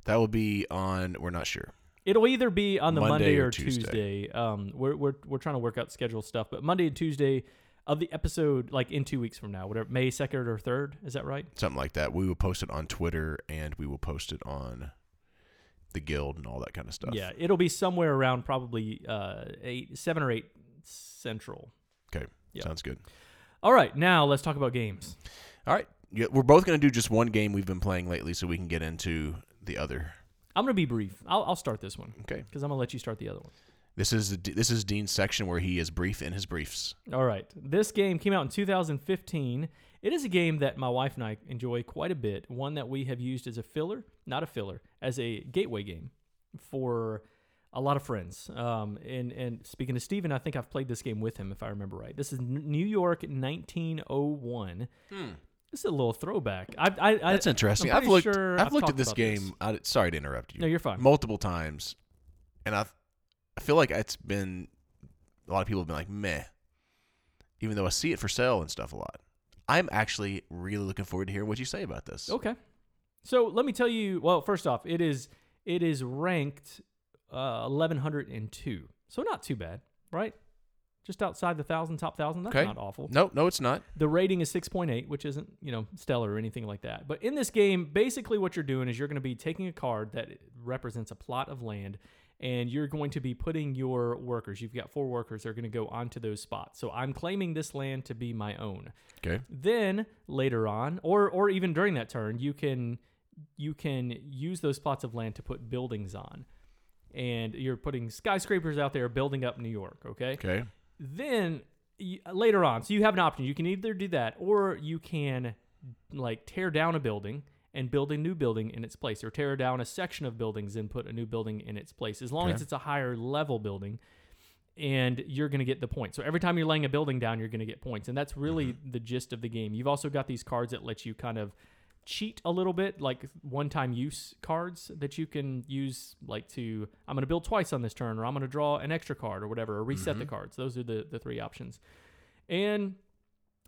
B: That will be on. We're not sure.
A: It'll either be on the Monday,
B: Monday
A: or,
B: or
A: Tuesday.
B: Tuesday.
A: Um, we're, we're we're trying to work out schedule stuff, but Monday and Tuesday of the episode, like in two weeks from now, whatever May second or third, is that right?
B: Something like that. We will post it on Twitter and we will post it on the guild and all that kind of stuff.
A: Yeah, it'll be somewhere around probably uh eight, seven or eight central.
B: Okay.
A: Yeah.
B: Sounds good.
A: All right, now let's talk about games.
B: All right. Yeah, we're both going to do just one game we've been playing lately so we can get into the other.
A: I'm gonna be brief. I'll I'll start this one
B: Okay.
A: because I'm gonna let you start the other one.
B: This is this is Dean's section where he is brief in his briefs.
A: All right. This game came out in 2015. It is a game that my wife and I enjoy quite a bit. One that we have used as a filler, not a filler, as a gateway game for a lot of friends. Um, and, and speaking to Steven, I think I've played this game with him, if I remember right. This is N- New York 1901. This is a little throwback. I, I, I
B: That's interesting.
A: I'm
B: I've looked.
A: sure
B: I've
A: I've
B: looked at this
A: about
B: game. I, sorry to interrupt you.
A: No, you're fine.
B: multiple times, and I, I feel like it's been a lot of people have been like meh, even though I see it for sale and stuff a lot. I'm actually really looking forward to hearing what you say about this.
A: Okay. So let me tell you. Well, first off, it is it is ranked uh, eleven hundred and two. So not too bad, right? Just outside the thousand, top thousand. That's
B: Okay.
A: not awful.
B: No, no, it's not.
A: The rating is 6.8, which isn't, you know, stellar or anything like that. But in this game, basically what you're doing is you're going to be taking a card that represents a plot of land and you're going to be putting your workers. You've got four workers that are going to go onto those spots. So I'm claiming this land to be my own.
B: Okay.
A: Then later on or or even during that turn, you can you can use those plots of land to put buildings on. And you're putting skyscrapers out there building up New York, okay?
B: Okay.
A: then y- later on so you have an option you can either do that or you can like tear down a building and build a new building in its place or tear down a section of buildings and put a new building in its place as long
B: Okay.
A: as it's a higher level building and you're going to get the points so every time you're laying a building down you're going to get points and that's really mm-hmm. the gist of the game you've also got these cards that let you kind of cheat a little bit like one-time use cards that you can use like to i'm going to build twice on this turn or i'm going to draw an extra card or whatever or reset the cards. Those are the, the three options. And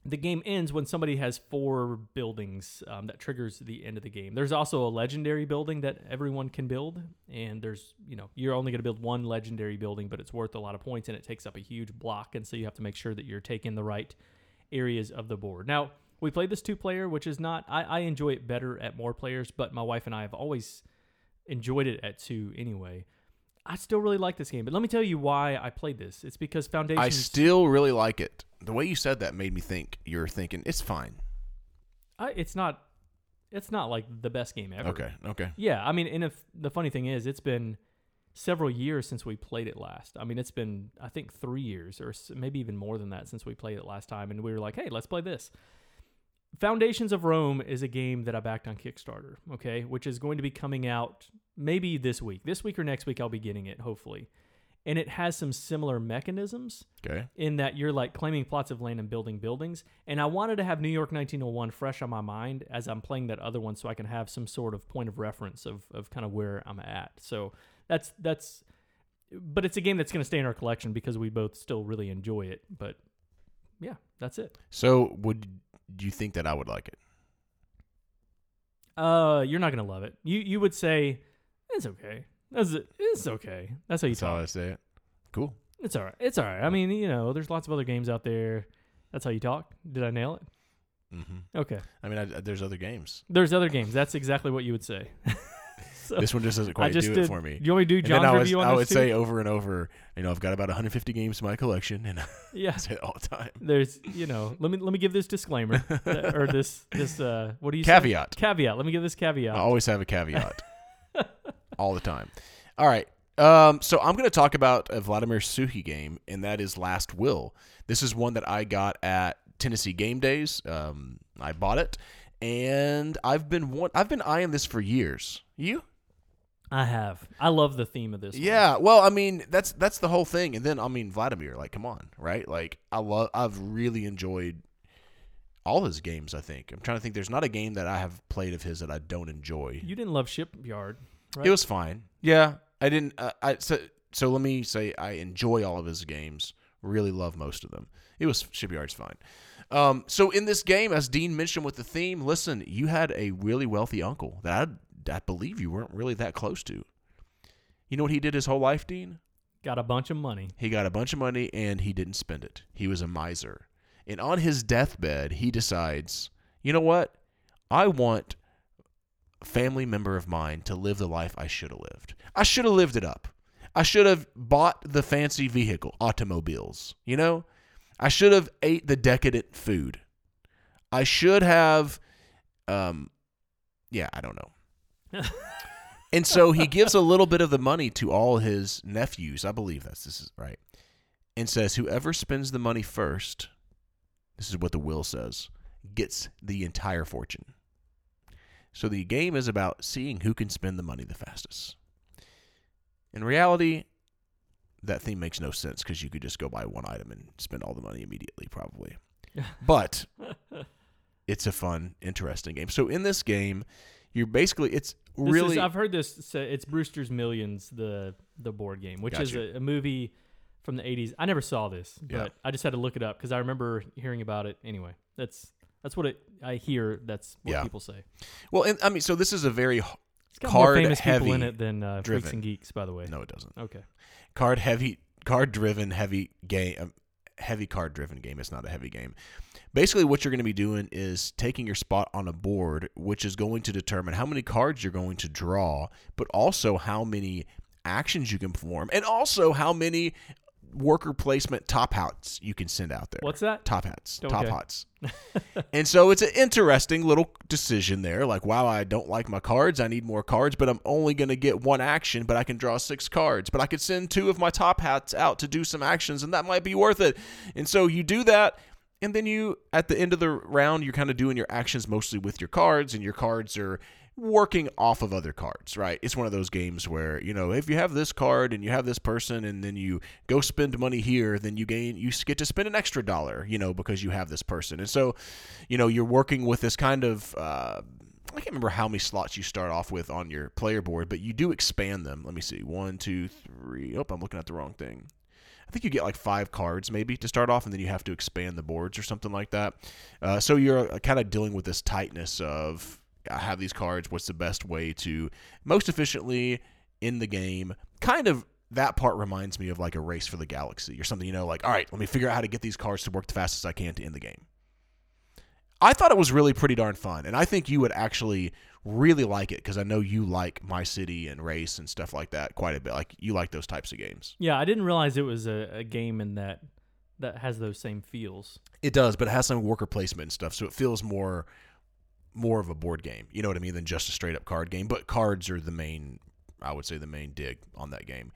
A: the game ends when somebody has four buildings um, that triggers the end of the game. There's also a legendary building that everyone can build and there's you know you're only going to build one legendary building but it's worth a lot of points and it takes up a huge block and so you have to make sure that you're taking the right areas of the board. Now we played this two player which is not I, I enjoy it better at more players but my wife and i have always enjoyed it at two anyway i still really like this game but let me tell you why i played this it's because foundation
B: I still really like it. The way you said that made me think you're thinking it's fine.
A: I, it's not it's not like the best game ever.
B: Okay. Okay.
A: Yeah, I mean, and if the funny thing is, it's been several years since we played it last. I mean, it's been I think three years or maybe even more than that since we played it last time, and we were like, hey, let's play this. Foundations of Rome is a game that I backed on Kickstarter, okay, which is going to be coming out maybe this week. This week or next week, I'll be getting it, hopefully. And it has some similar mechanisms
B: Okay.
A: in that you're like claiming plots of land and building buildings. And I wanted to have New York 1901 fresh on my mind as I'm playing that other one so I can have some sort of point of reference of, of kind of where I'm at. So that's, that's, but it's a game that's going to stay in our collection because we both still really enjoy it. But yeah, that's it.
B: So would you think that I would like it?
A: Uh, you're not going to love it. You, you would say, it's okay. That's it. It's okay. That's how you talk.
B: That's how. I say it. Cool.
A: It's all right. It's all right. I mean, you know, there's lots of other games out there. That's how you talk. Did I nail it?
B: hmm
A: Okay.
B: I mean, I, there's other games.
A: There's other games. That's exactly what you would say. so,
B: This one just doesn't quite
A: just
B: do
A: did.
B: it for me.
A: You to do
B: And then I, was,
A: review on
B: I would
A: too?
B: say over and over, you know, I've got about 150 games in my collection, and I
A: yeah.
B: say it all the time.
A: There's, you know, let me let me give this disclaimer or this this uh what do you
B: Caveat.
A: say? Caveat. Let me give this caveat.
B: I always have a caveat. all the time. All right. Um, so I'm going to talk about a Vladimir Suchý game, and that is Last Will. This is one that I got at Tennessee Game Days. Um, I bought it, and I've been one, I've been eyeing this for years. You?
A: I have. I love the theme of this. one.
B: Yeah. Well, I mean, that's that's the whole thing. And then I mean, Vladimir. Like, come on, right? Like, I love. I've really enjoyed all his games. I think. I'm trying to think. There's not a game that I have played of his that I don't enjoy.
A: You didn't love Shipyard, right?
B: It was fine. Yeah, I didn't. Uh, I so, so let me say I enjoy all of his games. Really love most of them. It was Shipyard's fine. Um, so in this game, as Dean mentioned with the theme, listen, you had a really wealthy uncle that I, I believe you weren't really that close to. You know what he did his whole life, Dean?
A: Got a bunch of money.
B: He got a bunch of money and he didn't spend it. He was a miser. And on his deathbed, he decides, you know what? I want a family member of mine to live the life I should have lived. I should have lived it up. I should have bought the fancy vehicle, automobiles. You know? I should have ate the decadent food. I should have um yeah, I don't know. and so he gives a little bit of the money to all his nephews. I believe that's this is right. And says whoever spends the money first, this is what the will says, gets the entire fortune. So the game is about seeing who can spend the money the fastest. In reality, that theme makes no sense because you could just go buy one item and spend all the money immediately, probably. But it's a fun, interesting game. So in this game, you're basically it's
A: This
B: really
A: is, I've heard this. Say, it's Brewster's Millions, the the board game, which is a, a movie from the '80s. I never saw this, but
B: Yeah.
A: I just had to look it up because I remember hearing about it. Anyway, that's that's what it. I hear that's what
B: Yeah.
A: people say.
B: well. And, I mean, so this is a very
A: It's got more
B: Card
A: famous people in
B: heavy
A: it than uh, Freaks and Geeks, by the way.
B: no, it doesn't.
A: Okay.
B: Card heavy, card driven, heavy game. Heavy card driven game. It's not a heavy game. Basically, what you're going to be doing is taking your spot on a board, which is going to determine how many cards you're going to draw, but also how many actions you can perform, and also how many worker placement top hats you can send out there.
A: What's that?
B: top hats,
A: Okay.
B: top hats. and so it's an interesting little decision there. Like, wow, I don't like my cards. I need more cards, but I'm only going to get one action, but I can draw six cards. But I could send two of my top hats out to do some actions, and that might be worth it. And so you do that. And then you, at the end of the round, you're kind of doing your actions mostly with your cards, and your cards are working off of other cards, right? It's one of those games where, you know, if you have this card and you have this person and then you go spend money here, then you gain you get to spend an extra dollar, you know, because you have this person. And so, you know, you're working with this kind of uh I can't remember how many slots you start off with on your player board, but you do expand them. Let me see. One, two, three. Oh, I'm looking at the wrong thing. I think you get like five cards maybe to start off, and then you have to expand the boards or something like that. Uh, so you're kind of dealing with this tightness of I have these cards. What's the best way to most efficiently in the game? Kind of that part reminds me of like a race for the galaxy or something. You know, like all right, let me figure out how to get these cards to work the fastest I can to end the game. I thought it was really pretty darn fun, and I think you would actually really like it because I know you like My City and Race and stuff like that quite a bit. Like you like those types of games.
A: Yeah, I didn't realize it was a, a game in that that has those same feels.
B: It does, but it has some worker placement and stuff, so it feels more more of a board game. You know what I mean than just a straight up card game. But cards are the main, I would say, the main dig on that game.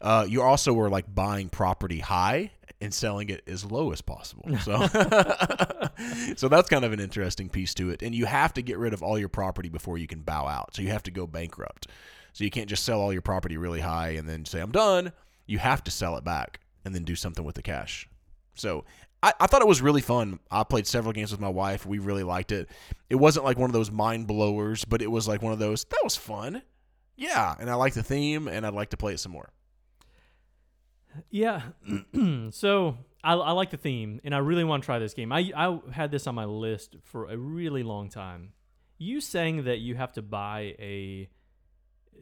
B: Uh, you also were like buying property high and selling it as low as possible. So, so that's kind of an interesting piece to it. And you have to get rid of all your property before you can bow out. So you have to go bankrupt. So you can't just sell all your property really high and then say I'm done. You have to sell it back and then do something with the cash. So I, I thought it was really fun. I played several games with my wife. We really liked it. It wasn't like one of those mind blowers, but it was like one of those that was fun. Yeah, and I like the theme, and I'd like to play it some more.
A: Yeah. so I, I like the theme, and I really want to try this game. I I had this on my list for a really long time. You saying that you have to buy a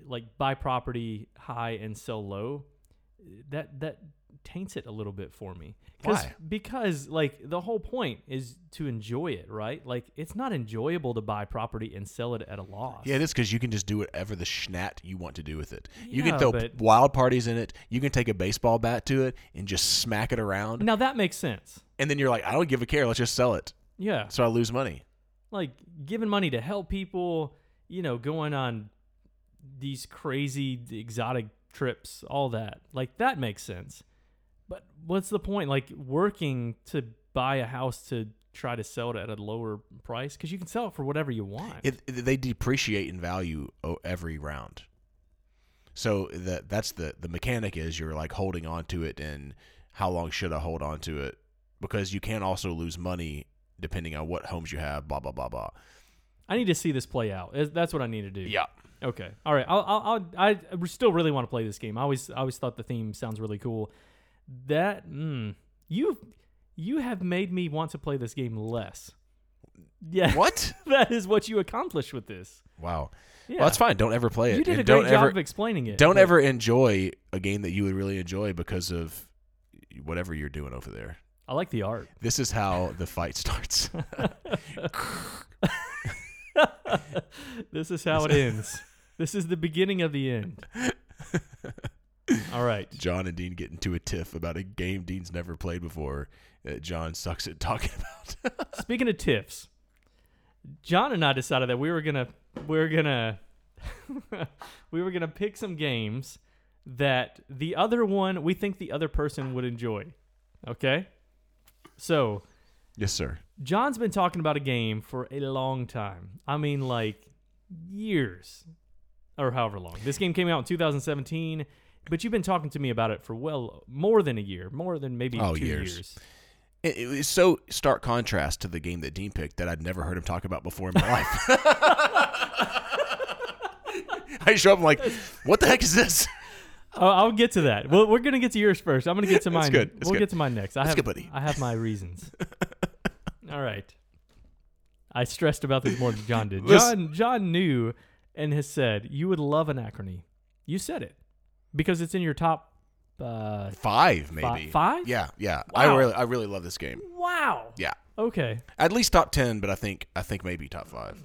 A: like buy property high and sell low, that that taints it a little bit for me.
B: Why?
A: Because like the whole point is to enjoy it, right? Like it's not enjoyable to buy property and sell it at a loss.
B: Yeah, it is because you can just do whatever the schnat you want to do with it. You can throw
A: but-
B: wild parties in it. You can take a baseball bat to it and just smack it around.
A: Now that makes sense.
B: And then you're like, I don't give a care. Let's just sell it.
A: Yeah.
B: So I lose money.
A: like giving money to help people, you know, going on these crazy exotic trips, all that. Like that makes sense. But what's the point? Like working to buy a house to try to sell it at a lower price because you can sell it for whatever you want.
B: It, they depreciate in value every round. So that that's the the mechanic is you're like holding on to it and how long should I hold on to it because you can also lose money depending on what homes you have. Blah blah blah blah.
A: I need to see this play out. That's what I need to do.
B: Yeah.
A: Okay. All right. I'll, I'll, I'll, I still really want to play this game. I always, I always thought the theme sounds really cool. That, mm, you, you have made me want to play this game less. Yeah.
B: What?
A: that is what you accomplished with this.
B: Wow.
A: Yeah.
B: Well, that's fine. Don't ever play it.
A: You did
B: And
A: a
B: don't
A: great job
B: ever
A: of explaining it.
B: don't
A: but-
B: ever enjoy a game that you would really enjoy because of whatever you're doing over there.
A: I like the art.
B: This is how the fight starts.
A: this is how it ends. This is the beginning of the end. All right.
B: John and Dean get into a tiff about a game Dean's never played before that John sucks at talking about.
A: Speaking of tiffs, John and I decided that we were gonna we were gonna we were gonna pick some games that the other one we think the other person would enjoy. Okay? So
B: yes, sir.
A: John's been talking about a game for a long time. I mean like years. Or however long. This game came out in 2017, but you've been talking to me about it for well more than a year, more than maybe
B: Oh,
A: two
B: years.
A: years.
B: it, it was so stark contrast to the game that Dean picked that I'd never heard him talk about before in my life. I show up I'm like, what the heck is this?
A: Oh, I'll get to that. Well, we're gonna get to yours first. I'm gonna get to mine.
B: good. That's
A: we'll
B: good.
A: get to mine next. I have
B: good, buddy.
A: I have my reasons. All right. I stressed about this more than John did. John John knew and has said you would love Anachrony. You said it because it's in your top. Uh,
B: Five, maybe.
A: five?
B: Yeah, yeah. I really, I really love this game.
A: wow.
B: Yeah,
A: Okay.
B: at least top ten, but I think, I think maybe top five.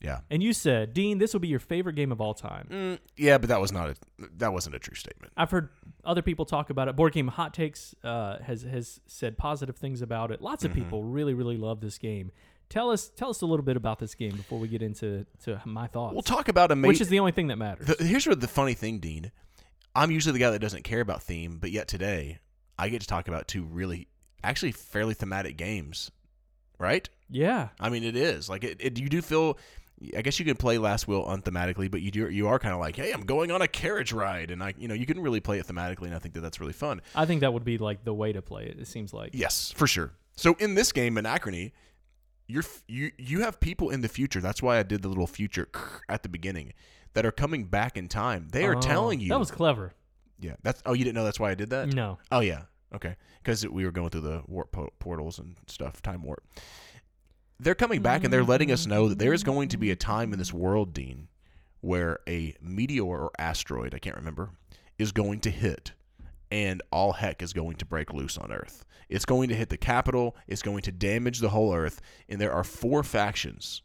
B: Yeah,
A: And you said, Dean, this will be your favorite game of all time.
B: mm, yeah, but that was not a, that wasn't a true statement.
A: I've heard other people talk about it. Board Game Hot Takes uh, has has said positive things about it. Lots of
B: Mm-hmm.
A: people really really love this game. Tell us tell us a little bit about this game before we get into to my thoughts.
B: We'll talk about a ma-
A: which is the only thing that matters.
B: The, here's what the funny thing, Dean. I'm usually the guy that doesn't care about theme, but yet today I get to talk about two really, actually fairly thematic games, right?
A: yeah,
B: I mean, it is like it. it you do feel. I guess you can play Last Will unthematically, but you do you are kind of like, hey, I'm going on a carriage ride, and I, you know, you can really play it thematically, and I think that that's really fun.
A: I think that would be like the way to play it. It seems like
B: Yes, for sure. So in this game, Anachrony, you're you you have people in the future. That's why I did the little future at the beginning that are coming back in time. They are
A: Oh,
B: telling you
A: that was clever.
B: Yeah, that's. Oh, you didn't know that's why I did that?
A: No,
B: Oh yeah, okay. Because we were going through the warp po- portals and stuff, time warp. They're coming back and they're letting us know that there is going to be a time in this world, Dean, where a meteor or asteroid, I can't remember, is going to hit, and all heck is going to break loose on Earth. It's going to hit the capital. It's going to damage the whole Earth, and there are four factions,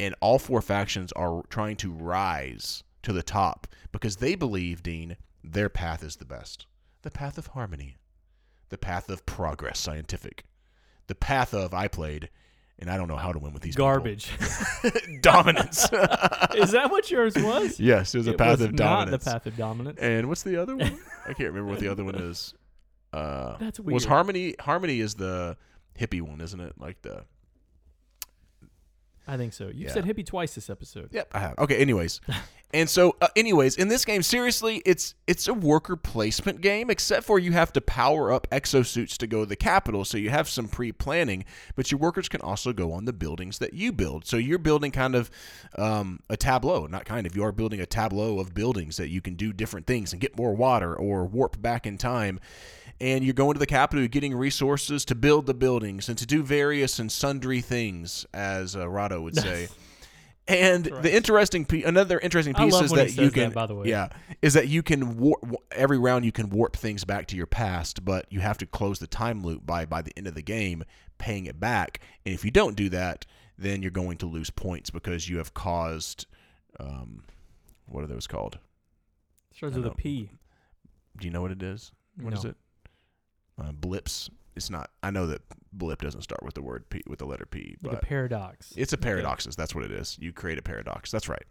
B: and all four factions are trying to rise to the top because they believe, Dean, their path is the best. The path of harmony. The path of progress, scientific. The path of I played, and I don't know how to win with these
A: garbage.
B: dominance.
A: is that what yours was?
B: yes, it was a
A: It
B: path
A: was
B: of
A: not
B: dominance.
A: the path of dominance.
B: And what's the other one? I can't remember what the other one is. Uh,
A: That's
B: Was harmony? Harmony is the hippie one, isn't it? Like the.
A: I think so. You
B: Yeah.
A: said hippie twice this episode.
B: Yep, I have. Okay. Anyways, and so, uh, anyways, in this game, seriously, it's it's a worker placement game, except for you have to power up exosuits to go to the capital, so you have some pre-planning. But your workers can also go on the buildings that you build. So you're building kind of um, a tableau, not kind of. You are building a tableau of buildings that you can do different things and get more water or warp back in time. And you're going to the capital, you're getting resources to build the buildings and to do various and sundry things, as uh, Rahdo would say. And the interesting, pe- another interesting piece is that you
A: that,
B: can,
A: by the way.
B: yeah, is that you can warp every round. You can warp things back to your past, but you have to close the time loop by by the end of the game, paying it back. And if you don't do that, then you're going to lose points because you have caused, um, what are those called?
A: Starts with a. P.
B: Do you know what it is? What is
A: No.
B: it? Uh, blips. It's not. I know that blip doesn't start with the word P with the letter P,
A: Like
B: but
A: a paradox.
B: it's a paradoxes. That's what it is. You create a paradox. That's right.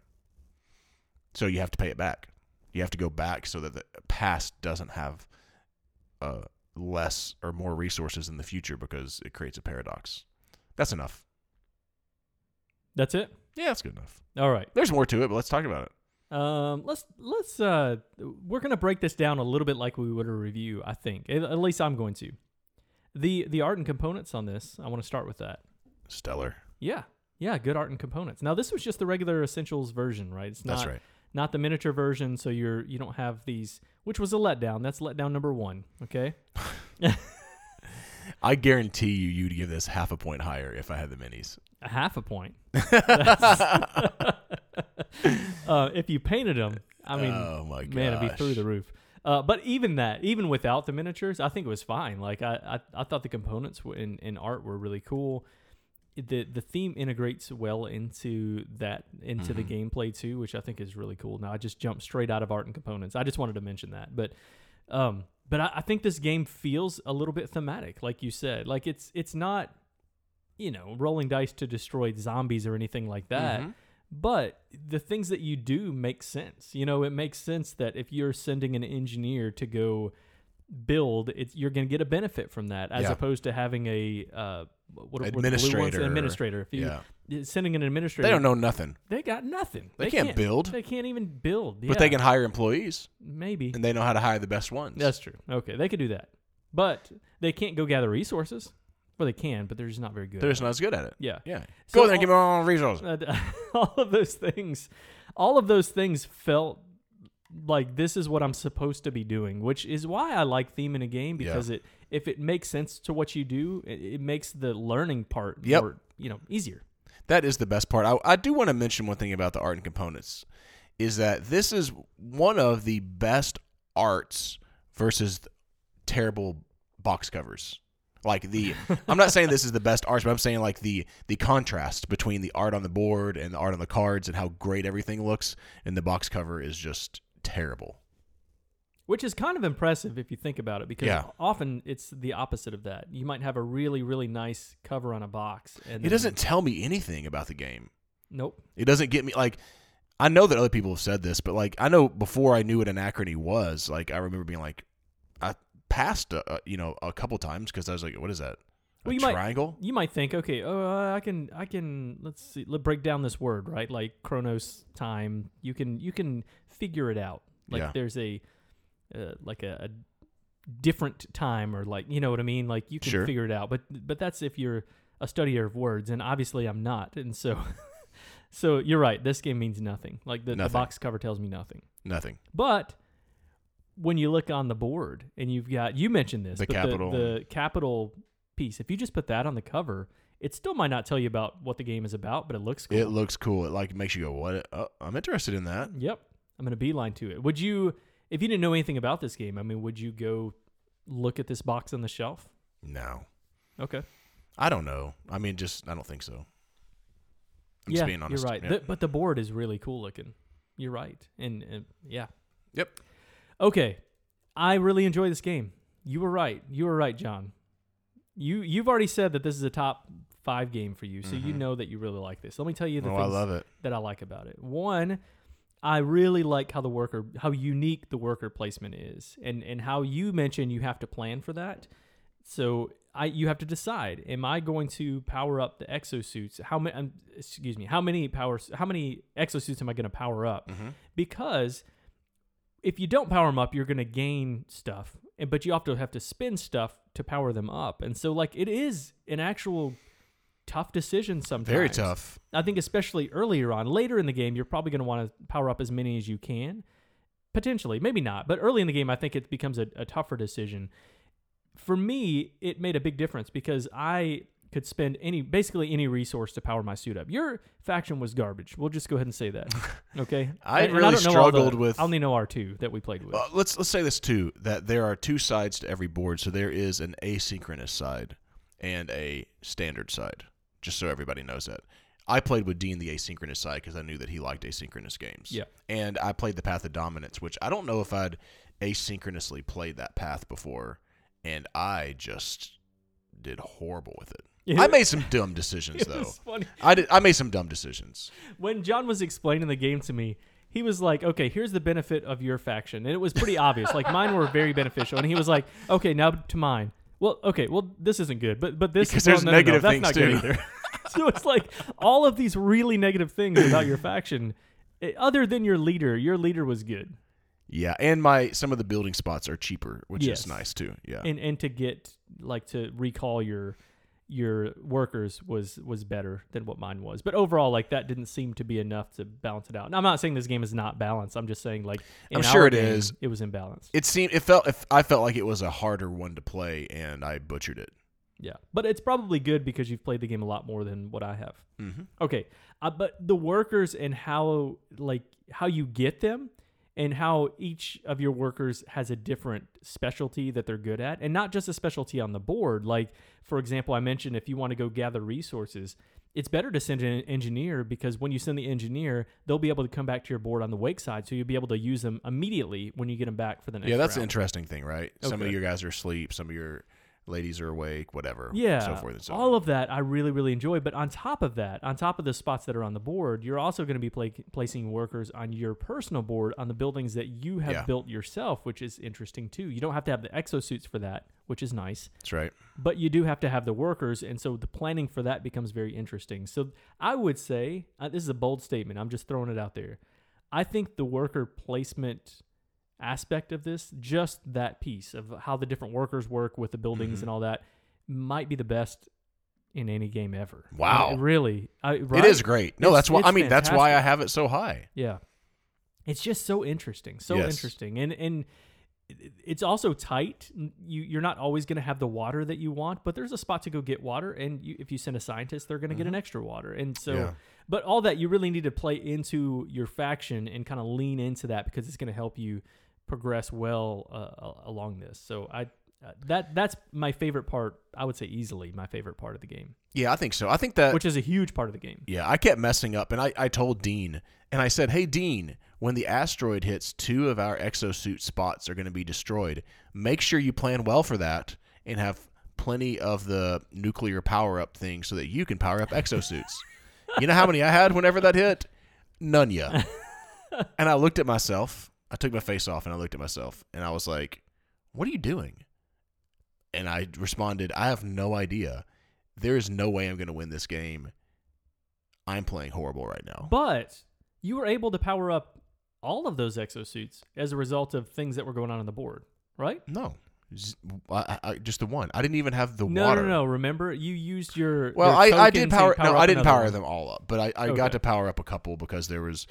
B: So you have to pay it back. You have to go back so that the past doesn't have uh, less or more resources in the future because it creates a paradox. That's enough.
A: That's it.
B: Yeah, that's good enough.
A: All right.
B: There's more to it, but let's talk about it.
A: Um, let's let's uh, we're gonna break this down a little bit like we would a review. I think at, at least I'm going to. the The art and components on this. I want to start with that.
B: Stellar.
A: Yeah, yeah, good art and components. Now this was just the regular essentials version, right? It's not
B: That's right.
A: not the miniature version, so you're you don't have these, which was a letdown. That's letdown number one. Okay.
B: I guarantee you, you'd give this half a point higher if I had the minis.
A: A half a point. Uh, if you painted them, I mean,
B: oh my god,
A: man, it'd be through the roof. Uh, but even that, even without the miniatures, I think it was fine. Like I, I, I thought the components in, in art were really cool. The the theme integrates well into that into the gameplay too, which I think is really cool. Now I just jumped straight out of art and components. I just wanted to mention that, but um, but I, I think this game feels a little bit thematic, like you said. Like it's it's not, you know, rolling dice to destroy zombies or anything like that.
B: Mhm.
A: But the things that you do make sense. You know, it makes sense that if you're sending an engineer to go build, it's you're going to get a benefit from that, as
B: Yeah.
A: opposed to having a uh, what, what are the blue ones?
B: Administrator.
A: An administrator. If you
B: Yeah,
A: sending an administrator,
B: they don't know nothing,
A: They got nothing.
B: They can't build.
A: They can't even build.
B: but they can hire employees,
A: maybe.
B: and they know how to hire the best ones.
A: That's true. Okay, they could do that. But They can't go gather resources. Well, they can, but they're just not very good.
B: They're just not as good at it.
A: Yeah.
B: Yeah.
A: So
B: Go there and give me all resources.
A: Uh, all of those things, all of those things felt like this is what I'm supposed to be doing, which is why I like theme in a game
B: Yeah.
A: because it if it makes sense to what you do, it, it makes the learning part
B: Yep.
A: more, you know easier.
B: That is the best part. I, I do want to mention one thing about the art and components is that this is one of the best arts versus terrible box covers. Like the I'm not saying this is the best art, but I'm saying like the the contrast between the art on the board and the art on the cards and how great everything looks and the box cover is just terrible.
A: Which is kind of impressive if you think about it, because
B: Yeah.
A: often it's the opposite of that. You might have a really, really nice cover on a box, and
B: It doesn't tell me anything about the game.
A: Nope.
B: It doesn't get me like I know that other people have said this, but like I know before I knew what anachrony was, like I remember being like I passed uh, uh, you know a couple times because I was like, what is that? A
A: Well, you might-
B: triangle?
A: You might think, okay, oh, uh, I can, I can. Let's see, let break down this word, right? Like chronos time. You can, you can figure it out. Like
B: Yeah.
A: there's a, uh, like a, a different time, or like you know what I mean. Like you can
B: Sure.
A: figure it out. But, but that's if you're a studier of words, and obviously I'm not, and so. So you're right. This game means nothing. Like the, the box cover tells me nothing.
B: Nothing.
A: But when you look on the board and you've got you mentioned this,
B: The capital.
A: the, the capital piece. If you just put that on the cover, it still might not tell you about what the game is about, but it looks cool.
B: It looks cool. It like makes you go, what? Uh, I'm interested in that.
A: yep, I'm gonna beeline to it. Would you, if you didn't know anything about this game, I mean, would you go look at this box on the shelf?
B: No,
A: Okay,
B: I don't know. I mean, just I don't think so. I'm
A: yeah,
B: just being honest.
A: you're right. The- but the board is really cool looking. You're right, and, and yeah,
B: Yep.
A: Okay, I really enjoy this game. You were right. You were right, John. You you've already said that this is a top five game for you, so you
B: Mhm.
A: know that you really like this. Let me tell you the
B: Oh, I
A: things
B: love it.
A: that I like about it. One, I really like how the worker, how unique the worker placement is, and and how you mentioned you have to plan for that. So I you have to decide: Am I going to power up the exosuits? How many? Um, excuse me. How many powers? How many exosuits am I going to power up?
B: hmm
A: because if you don't power them up, you're going to gain stuff, but you also have to spend stuff to power them up, and so like it is an actual tough decision sometimes.
B: Very tough.
A: I think especially earlier on, later in the game, you're probably going to want to power up as many as you can, potentially, maybe not, but early in the game, I think it becomes a, a tougher decision. For me, it made a big difference because I could spend any basically any resource to power my suit up. Your faction was garbage. We'll just go ahead and say that. Okay.
B: I
A: And- and
B: really
A: know the-
B: struggled with-
A: I only know R two that we played with.
B: Uh, let's let's say this too that there are two sides to every board. So there is an asynchronous side and a standard side. Just so everybody knows that. I played with Dean the asynchronous side because I knew that he liked asynchronous games.
A: Yeah.
B: And I played the Path of Dominance, which I don't know if I'd asynchronously played that path before, and I just did horrible with it. I made some dumb decisions though.
A: funny.
B: I did. I made some dumb decisions.
A: when John was explaining the game to me, he was like, "Okay, here's the benefit of your faction," and it was pretty obvious. Like mine were very beneficial, and he was like, "Okay, now to mine." Well, okay, well this isn't good, but but this
B: Because
A: well,
B: there's
A: no, no, no,
B: negative
A: that's
B: things,
A: not good
B: too.
A: either. so it's like all of these really negative things about your faction, eh, other than your leader. Your leader was good,
B: Yeah, and my some of the building spots are cheaper, which
A: Yes.
B: is nice too. Yeah.
A: and and to get like to recall your your workers was was better than what mine was. But overall, like that didn't seem to be enough to balance it out. And I'm not saying this game is not balanced. I'm just saying like in
B: I'm sure it
A: game,
B: is.
A: It was imbalanced.
B: It seemed it felt if I felt like it was a harder one to play and I butchered it.
A: Yeah, but it's probably good because you've played the game a lot more than what I have.
B: Mm-hmm.
A: Okay, uh, but the workers and how like how you get them and how each of your workers has a different specialty that they're good at and not just a specialty on the board. Like for example i mentioned if you want to go gather resources it's better to send an engineer because when you send the engineer they'll be able to come back to your board on the wake side so you'll be able to use them immediately when you get them back for the next
B: Yeah, that's an interesting thing, right? Some of your guys are asleep, some of your ladies are awake, whatever.
A: yeah,
B: so forth and so on.
A: all
B: on.
A: of that I really really enjoy. But on top of that, on top of the spots that are on the board, you're also going to be pla- placing workers on your personal board on the buildings that you have
B: Yeah.
A: built yourself, which is interesting too. You don't have to have the exosuits for that, which is nice,
B: That's right.
A: but you do have to have the workers, and so the planning for that becomes very interesting. So I would say uh, this is a bold statement. I'm just throwing it out there. I think the worker placement aspect of this, just that piece of how the different workers work with the buildings
B: Mhm.
A: and all that, might be the best in any game ever.
B: Wow.
A: I- really, I, right?
B: It is great. No,
A: It's-
B: that's why. I mean, that's why I have it so high.
A: Yeah. It's just so interesting. So
B: Yes.
A: interesting. And and it's also tight. You you're not always going to have the water that you want, but there's a spot to go get water and you, if you send a scientist, they're going to get an extra water. And so
B: Mm-hmm. Yeah.
A: but all that you really need to play into your faction and kind of lean into that because it's going to help you progress well uh, along this. So I uh, that that's my favorite part. I would say easily my favorite part of the game,
B: Yeah, I think so. I think that.
A: which is a huge part of the game.
B: yeah, I kept messing up, and I, I told Dean, and I said, "Hey, Dean, when the asteroid hits, two of our exosuit spots are going to be destroyed. Make sure you plan well for that and have plenty of the nuclear power up thing so that you can power up exosuits." you know how many I had whenever that hit? None ya. and I looked at myself. I took my face off and I looked at myself, and I was like, "What are you doing?" And I responded, "I have no idea. There is no way I'm going to win this game. I'm playing horrible right now."
A: But you were able to power up all of those exosuits as a result of things that were going on on the board, right?
B: No, Z- I, I, just the one. I didn't even have the
A: no,
B: water.
A: no, no. no. Remember, you used your
B: Well, I, I did
A: and
B: power. no, I didn't power
A: one.
B: them all up, but I, I
A: Okay.
B: got to power up a couple because there was.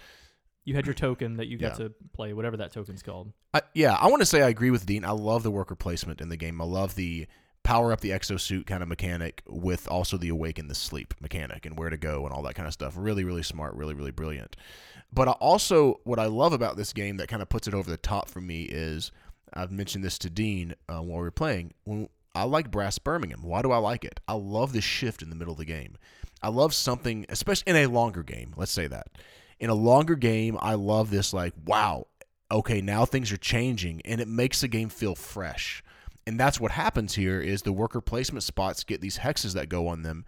A: You had your token that you got
B: Yeah.
A: to play, whatever that token's called.
B: I, yeah, I want to say I agree with Dean. I love the worker placement in the game. I love the power up the exosuit kind of mechanic with also the awaken the sleep mechanic and where to go and all that kind of stuff. Really, really smart. Really, really brilliant. But I also, what I love about this game that kind of puts it over the top for me is I've mentioned this to Dean uh, while we were playing. When I like Brass Birmingham. Why do I like it? I love the shift in the middle of the game. I love something, especially in a longer game. Let's say that. In a longer game, I love this, like, wow, okay, now things are changing, and it makes the game feel fresh. And that's what happens here is the worker placement spots get these hexes that go on them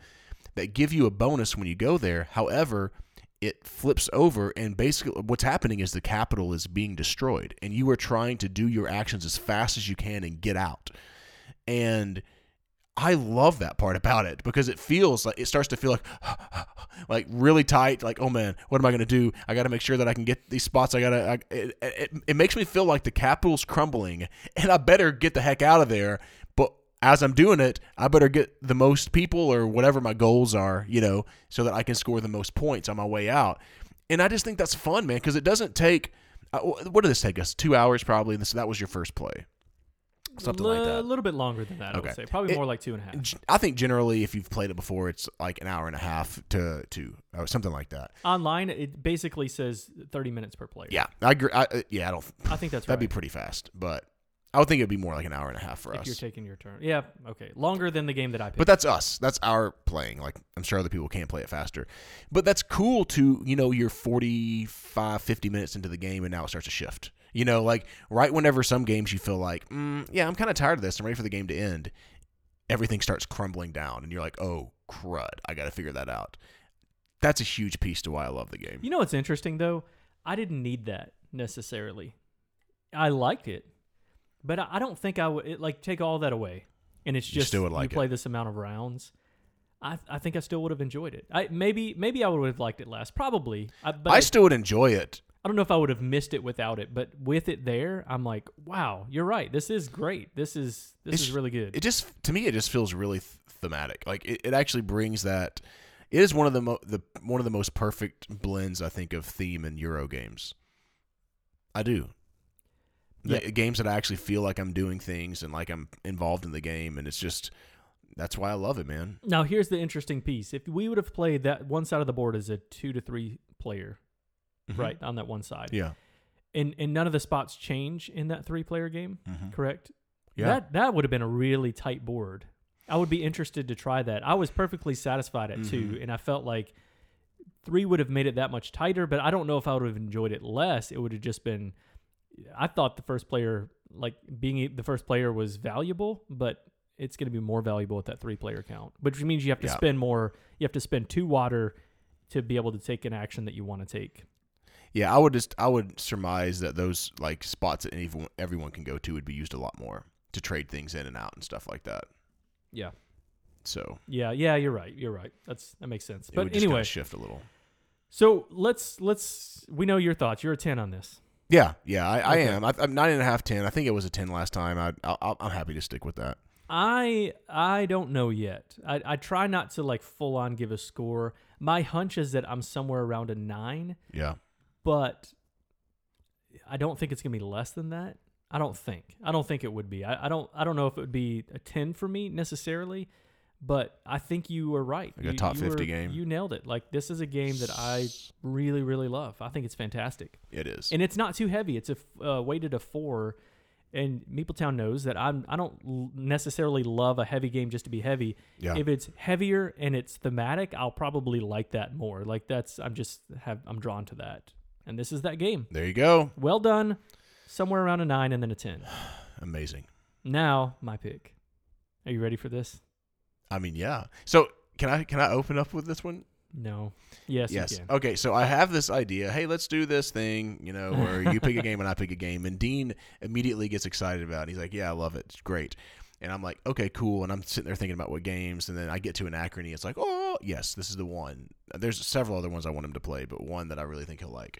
B: that give you a bonus when you go there. However, it flips over and basically what's happening is the capital is being destroyed and you are trying to do your actions as fast as you can and get out. And I love that part about it because it feels like it starts to feel like like really tight like oh man what am I going to do? I got to make sure that I can get these spots. I got to it, it, it makes me feel like the capital's crumbling and I better get the heck out of there. But as I'm doing it I better get the most people or whatever my goals are you know so that I can score the most points on my way out. And I just think that's fun man because it doesn't take uh, what did this take us? 2 hours probably and that was your first play something like that
A: A little bit longer than that, I
B: Okay.
A: would say. Probably
B: It-
A: more like two and a half.
B: I think generally, if you've played it before, it's like an hour and a half to two or something like that.
A: Online, it basically says 30 minutes per player.
B: Yeah, I agree. I, uh, yeah, I don't.
A: I think that's
B: That'd
A: right.
B: be pretty fast, but I would think it'd be more like an hour and a half for
A: if you're taking your turn. Yeah, okay. Longer than the game that I picked.
B: But that's us. That's our playing. Like I'm sure other people can't play it faster. But that's cool to, you know, you're 45 50 minutes into the game and now it starts to shift. You know, like right whenever some games you feel like, mm, yeah, I'm kind of tired of this. I'm ready for the game to end. Everything starts crumbling down and you're like, "Oh, crud. I got to figure that out." That's a huge piece to why I love the game.
A: You know what's interesting though? I didn't need that necessarily. I liked it, but I don't think I would it, like take all that away, and it's
B: You
A: just
B: still would like
A: you play
B: it.
A: this amount of rounds. I I think I still would have enjoyed it. I maybe maybe I would have liked it less, probably. I, but
B: I, still would enjoy it.
A: I don't know if I would have missed it without it. But with it there, I'm like, wow, you're right. This is great. This is this
B: It's-
A: is really good.
B: it just to me it just feels really th- thematic like it, it actually brings that it is one of the mo- the one of the most perfect blends i think of theme in euro games i do the
A: Yeah.
B: games that i actually feel like i'm doing things and like i'm involved in the game and it's just that's why i love it man
A: Now here's the interesting piece. If we would have played that one side of the board as a two to three player, right on that one side,
B: yeah
A: and and none of the spots change in that three player game,
B: Mhm.
A: correct?
B: Yeah.
A: That that would have been a really tight board. I would be interested to try that. I was perfectly satisfied at two,
B: Mhm.
A: and I felt like three would have made it that much tighter. But I don't know if I would have enjoyed it less. It would have just been. I thought the first player, like being the first player, was valuable, but it's going to be more valuable at that three player count, which means you have to
B: Yeah.
A: spend more. You have to spend two water to be able to take an action that you want to take.
B: Yeah i would just i would surmise that those like spots that anyone, everyone can go to would be used a lot more to trade things in and out and stuff like that
A: Yeah,
B: so
A: yeah, yeah. You're right. You're right. That's that makes sense.
B: it
A: But
B: would just
A: anyway,
B: shift a little
A: So let's let's we know your thoughts. You're a ten on this.
B: Yeah, yeah, I, I
A: Okay.
B: am. I, I'm nine and a half, ten. I think it was a ten last time. I, I, I'm happy to stick with that.
A: I I don't know yet. I, I try not to like full on give a score. My hunch is that I'm somewhere around a nine,
B: Yeah,
A: but I don't think it's gonna be less than that. I don't think. I don't think it would be. I, I don't I don't know if it would be a ten for me necessarily, but I think you were right.
B: Like a
A: You-
B: top
A: you
B: 50
A: were-
B: game.
A: You nailed it. Like this is a game that I really really love. I think it's fantastic.
B: it is.
A: and it's not too heavy. It's a uh, weighted a four, and Meepletown knows that I'm I don't necessarily love a heavy game just to be heavy.
B: Yeah.
A: If it's heavier and it's thematic, I'll probably like that more. Like that's I'm just have I'm drawn to that, and this is that game.
B: there you go.
A: Well done, somewhere around a nine and then a ten.
B: Amazing.
A: Now my pick. Are you ready for this?
B: I mean, yeah. So can I can I open up with this one?
A: No. Yes.
B: yes.
A: You can.
B: Okay. So I have this idea. Hey, let's do this thing. You know, where you pick a game and I pick a game, and Dean immediately gets excited about. it. He's like, "Yeah, I love it. It's great." And I'm like, "Okay, cool." And I'm sitting there thinking about what games, and then I get to Anachrony. It's like, "Oh, yes, this is the one." There's several other ones I want him to play, but one that I really think he'll like.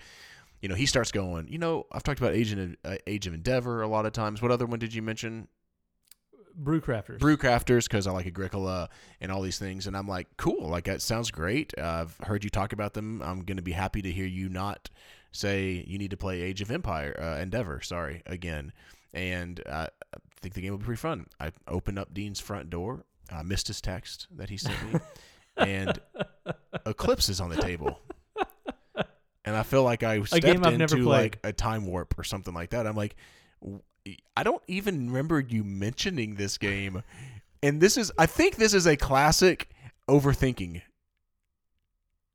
B: You know, he starts going. You know, I've talked about Age of, uh, Age of Endeavor a lot of times. What other one did you mention?
A: Brewcrafters.
B: Brewcrafters because I like Agricola and all these things. And I'm like, cool, like that sounds great. Uh, I've heard you talk about them. I'm going to be happy to hear you not say you need to play Age of Empire, uh, Endeavor, sorry, again. And uh, think the game will be pretty fun. I opened up Dean's front door, I missed his text that he sent me, and Eclipse is on the table. And I feel like I stepped
A: game I've never
B: into like a time warp or something like that. I'm like, I don't even remember you mentioning this game. And this is, I think this is a classic overthinking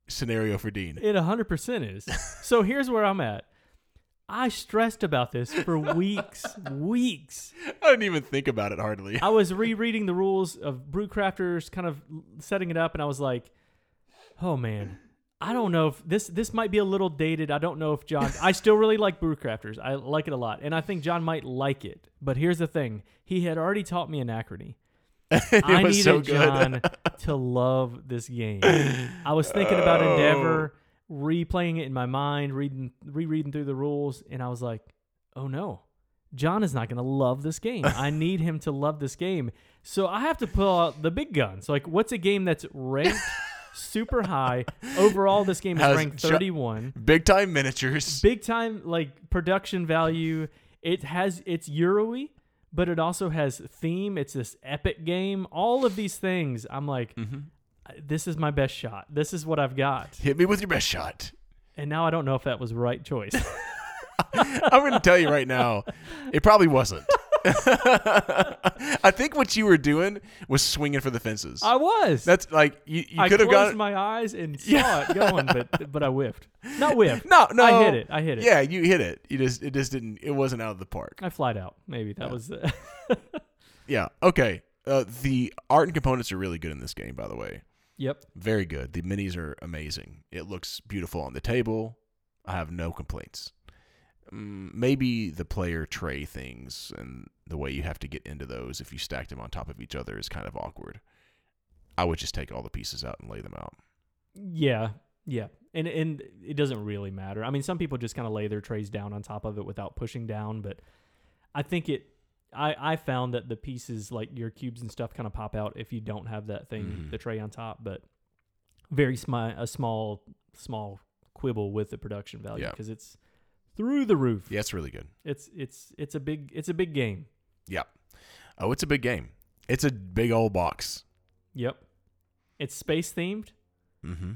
B: scenario for Dean.
A: It 100% is. so here's where I'm at. I stressed about this for weeks, weeks.
B: I didn't even think about it hardly.
A: I was rereading the rules of Brewcrafters, kind of setting it up, and I was like, "Oh man, I don't know if this this might be a little dated. I don't know if John. I still really like Brewcrafters. I like it a lot, and I think John might like it. But here's the thing: he had already taught me Anachrony. I
B: was
A: needed
B: so good.
A: John to love this game. I was thinking about
B: Oh.
A: Endeavor, replaying it in my mind, reading rereading through the rules, and I was like, "Oh no, John is not going to love this game. I need him to love this game." So I have to pull out the big guns. Like, what's a game that's ranked super high overall? This game is ranked
B: Jo-
A: 31
B: Big time miniatures.
A: big time like production value. It has it's Euro-y, but it also has theme. It's this epic game. All of these things, I'm like,
B: Mhm.
A: This is my best shot. This is what I've got.
B: Hit me with your best shot.
A: And now I don't know if that was the right choice.
B: I'm going to tell you right now, it probably wasn't. I think what you were doing was swinging for the fences.
A: I was.
B: That's like you, you could have
A: closed
B: gone.
A: my eyes and saw
B: Yeah.
A: it going, but but I whiffed. Not whiffed.
B: no, no,
A: I hit it. I hit it.
B: Yeah, you hit it. You just it just didn't. It wasn't out of the park.
A: I flied out. Maybe that
B: Yeah.
A: was.
B: Yeah. Okay. Uh, the art and components are really good in this game, by the way.
A: Yep.
B: Very good. The minis are amazing. It looks beautiful on the table. I have no complaints. Mm, maybe the player tray things and the way you have to get into those if you stack them on top of each other is kind of awkward. I would just take all the pieces out and lay them out.
A: Yeah. Yeah. And and it doesn't really matter. I mean, some people just kind of lay their trays down on top of it without pushing down, but I think it I I found that the pieces like your cubes and stuff kind of pop out if you don't have that thing
B: Mhm.
A: the tray on top, but very small a small small quibble with the production value
B: Yeah.
A: because it's through the roof.
B: Yeah, it's really good.
A: It's it's it's a big it's a big game.
B: Yeah. Oh, it's a big game. It's a big old box.
A: Yep. It's space themed.
B: Mm-hmm.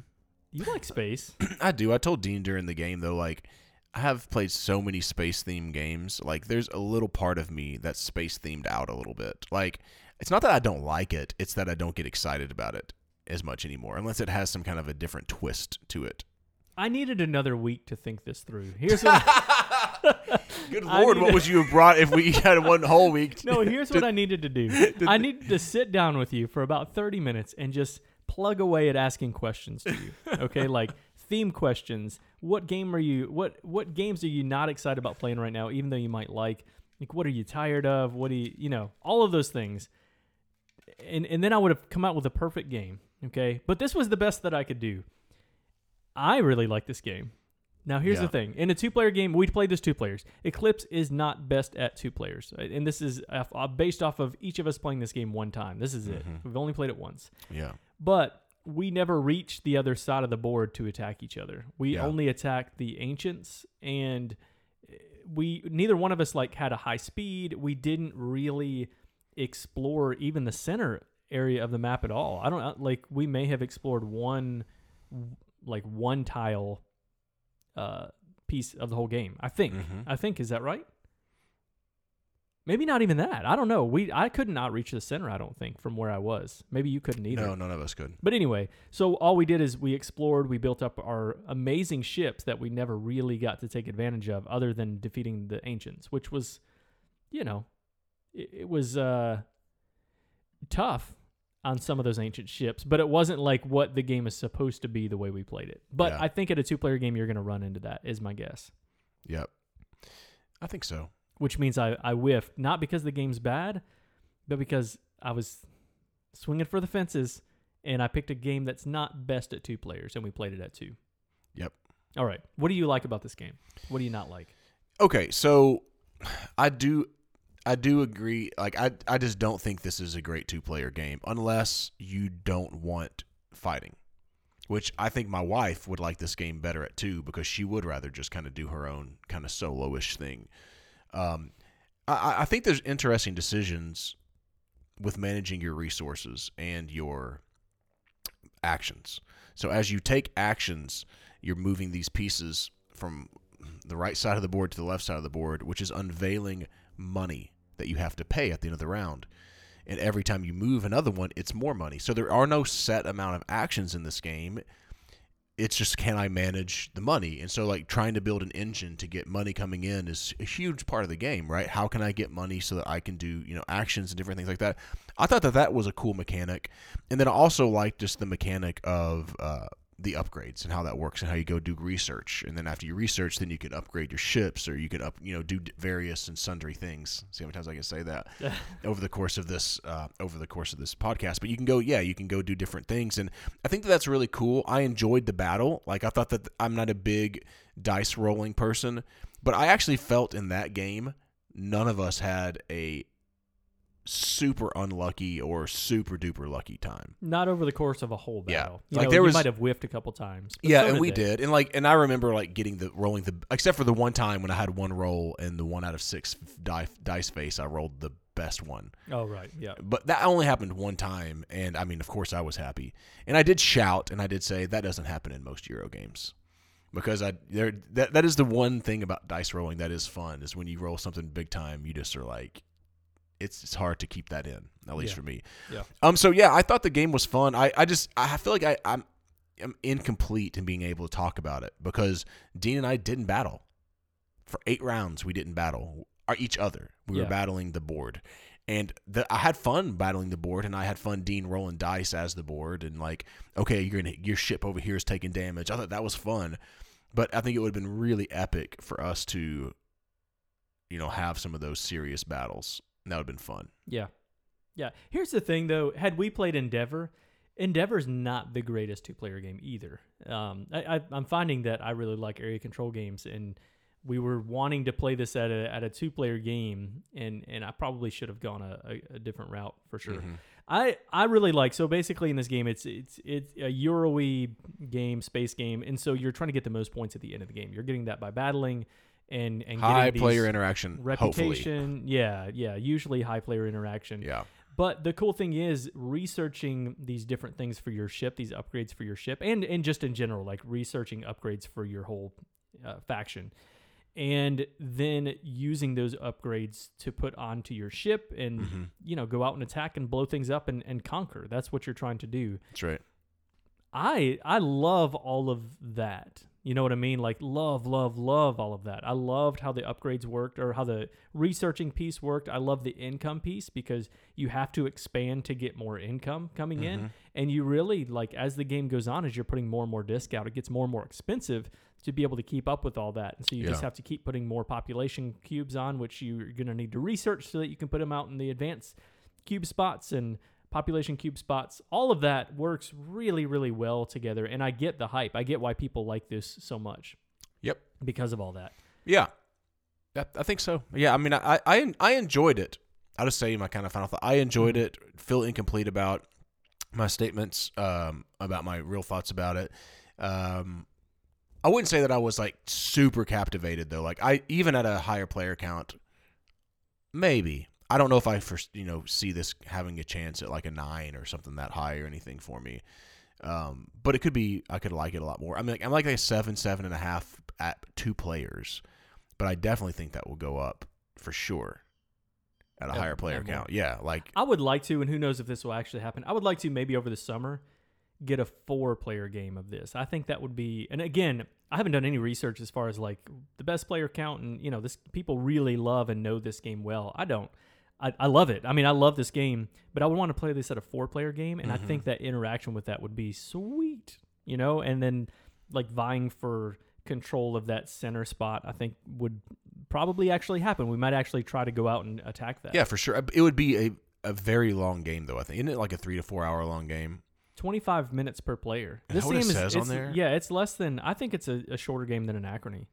A: You like space.
B: I do. I told Dean during the game though, like I have played so many space themed games. Like there's a little part of me that's space themed out a little bit. Like it's not that I don't like it; it's that I don't get excited about it as much anymore, unless it has some kind of a different twist to it.
A: I needed another week to think this through. Here's what
B: Good lord, what
A: to-
B: would you have brought if we had one whole week?
A: No, here's what I needed to do. I needed to sit down with you for about 30 minutes and just plug away at asking questions to you. Okay, like theme questions. What game are you what what games are you not excited about playing right now even though you might like? Like what are you tired of? What do you, you know, all of those things. And and then I would have come out with a perfect game, okay? But this was the best that I could do. I really like this game. Now here's
B: Yeah.
A: the thing: in a two-player game, we played this two players. Eclipse is not best at two players, uh, and this is uh, based off of each of us playing this game one time. This is it.
B: Mhm.
A: We've only played it once,
B: Yeah.
A: but we never reached the other side of the board to attack each other. We
B: Yeah.
A: only attacked the ancients, and uh, we neither one of us like had a high speed. We didn't really explore even the center area of the map at all. I don't uh, like we may have explored one like one tile uh piece of the whole game. I think.
B: Mhm.
A: I think is that right? Maybe not even that. I don't know. We I could not reach the center, I don't think, from where I was. Maybe you couldn't either.
B: No, none of us could.
A: But anyway, so all we did is we explored, we built up our amazing ships that we never really got to take advantage of other than defeating the ancients, which was, you know, it, it was uh tough on some of those ancient ships, but it wasn't like what the game is supposed to be the way we played it. But
B: Yeah.
A: I think at a two-player game you're going to run into that is my guess.
B: Yep. I think so.
A: Which means I I whiffed not because the game's bad, but because I was swinging for the fences and I picked a game that's not best at two players and we played it at two.
B: Yep.
A: All right. What do you like about this game? What do you not like?
B: Okay, so I do I do agree like I I just don't think this is a great two-player game unless you don't want fighting. Which I think my wife would like this game better at two because she would rather just kind of do her own kind of solo-ish thing. Um, I, I think there's interesting decisions with managing your resources and your actions. So as you take actions, you're moving these pieces from the right side of the board to the left side of the board, which is unveiling money that you have to pay at the end of the round. And every time you move another one, it's more money. So there are no set amount of actions in this game. It's just can I manage the money? And so like trying to build an engine to get money coming in is a huge part of the game, right? How can I get money so that I can do, you know, actions and different things like that? I thought that that was a cool mechanic. And then I also liked just the mechanic of uh, the upgrades and how that works and how you go do research. And then after you research, then you can upgrade your ships or you can up, you know, do various and sundry things. See how many times I can say that over the course of this uh, over the course of this podcast. But you can go, yeah, you can go do different things, and I think that that's really cool. I enjoyed the battle. Like I thought that I'm not a big dice rolling person, but I actually felt in that game none of us had a super unlucky or super duper lucky time.
A: Not over the course of a whole
B: Yeah.
A: battle. You
B: Like,
A: know,
B: there was-
A: might have whiffed a couple times.
B: yeah,
A: so
B: and we
A: they.
B: did, and like, and I remember like getting the rolling the except for the one time when I had one roll and the one out of six die, dice face, I rolled the best one.
A: Oh right, yeah.
B: But that only happened one time, and I mean, of course, I was happy, and I did shout, and I did say that doesn't happen in most Euro games, because I there that that is the one thing about dice rolling that is fun is when you roll something big time, you just are like, it's it's hard to keep that in, at least
A: Yeah.
B: for me.
A: Yeah.
B: Um. So yeah, I thought the game was fun. I I just I feel like I I'm I'm incomplete in being able to talk about it because Dean and I didn't battle for eight rounds. We didn't battle or each other. We
A: Yeah.
B: were battling the board and the, I had fun battling the board, and I had fun Dean rolling dice as the board, and like, okay, you're gonna your ship over here is taking damage. I thought that was fun, but I think it would have been really epic for us to, you know, have some of those serious battles. That would have been fun.
A: Yeah. Yeah. Here's the thing though, had we played Endeavor, Endeavor's not the greatest two player game either. Um, I, I, I'm finding that I really like area control games and we were wanting to play this at a, at a two player game and, and I probably should have gone a, a, a different route for sure.
B: Mhm.
A: I, I really like so basically in this game it's it's it's a Euro-y game, space game, and so you're trying to get the most points at the end of the game. You're getting that by battling and and
B: High player interaction, hopefully.
A: reputation. Yeah, yeah, usually high player interaction.
B: Yeah,
A: But the cool thing is researching these different things for your ship, these upgrades for your ship, and and just in general, like researching upgrades for your whole uh, faction, and then using those upgrades to put onto your ship, and
B: Mhm.
A: you know go out and attack and blow things up and, and conquer. That's what you're trying to do.
B: that's right.
A: I I love all of that. You know what I mean? Like love, love, love all of that. I loved how the upgrades worked or how the researching piece worked. I love the income piece because you have to expand to get more income coming in.
B: Mhm.
A: And you really like as the game goes on, as you're putting more and more disc out, it gets more and more expensive to be able to keep up with all that. And so you just have to keep putting more population cubes on, which you're gonna need to research so that you can put them out in the advanced cube spots and population cube spots. All of that works really, really well together. And I get the hype. I get why people like this so much.
B: Yep.
A: because of all that.
B: Yeah, I, I think so. Yeah, I mean, I, I I enjoyed it. I'll just say my kind of final thought. I enjoyed it. Feel incomplete about my statements um, about my real thoughts about it. Um, I wouldn't say that I was like super captivated though. Like I even at a higher player count, maybe I don't know if I first you know see this having a chance at like a nine or something that high or anything for me. Um, but it could be I could like it a lot more. I mean, like, I'm like a seven, seven and a half at two players, but I definitely think that will go up for sure at a higher player count. Yeah, like
A: I would like to, and who knows if this will actually happen. I would like to maybe over the summer get a four player game of this. I think that would be, and again, I haven't done any research as far as like the best player count, and you know, this people really love and know this game well. I don't. I, I love it. I mean, I love this game, but I would want to play this at a four player game, and I mm-hmm. think that interaction with that would be sweet, you know, and then like vying for control of that center spot, I think would probably actually happen. We might actually try to go out and attack that.
B: yeah, for sure. Uh, it would be a a very long game though. I think isn't it like a three to four hour long game?
A: 25 minutes per player.
B: Is
A: This
B: that what it
A: game is
B: on there?
A: Yeah, it's less than I think it's a, a shorter game than Anachrony.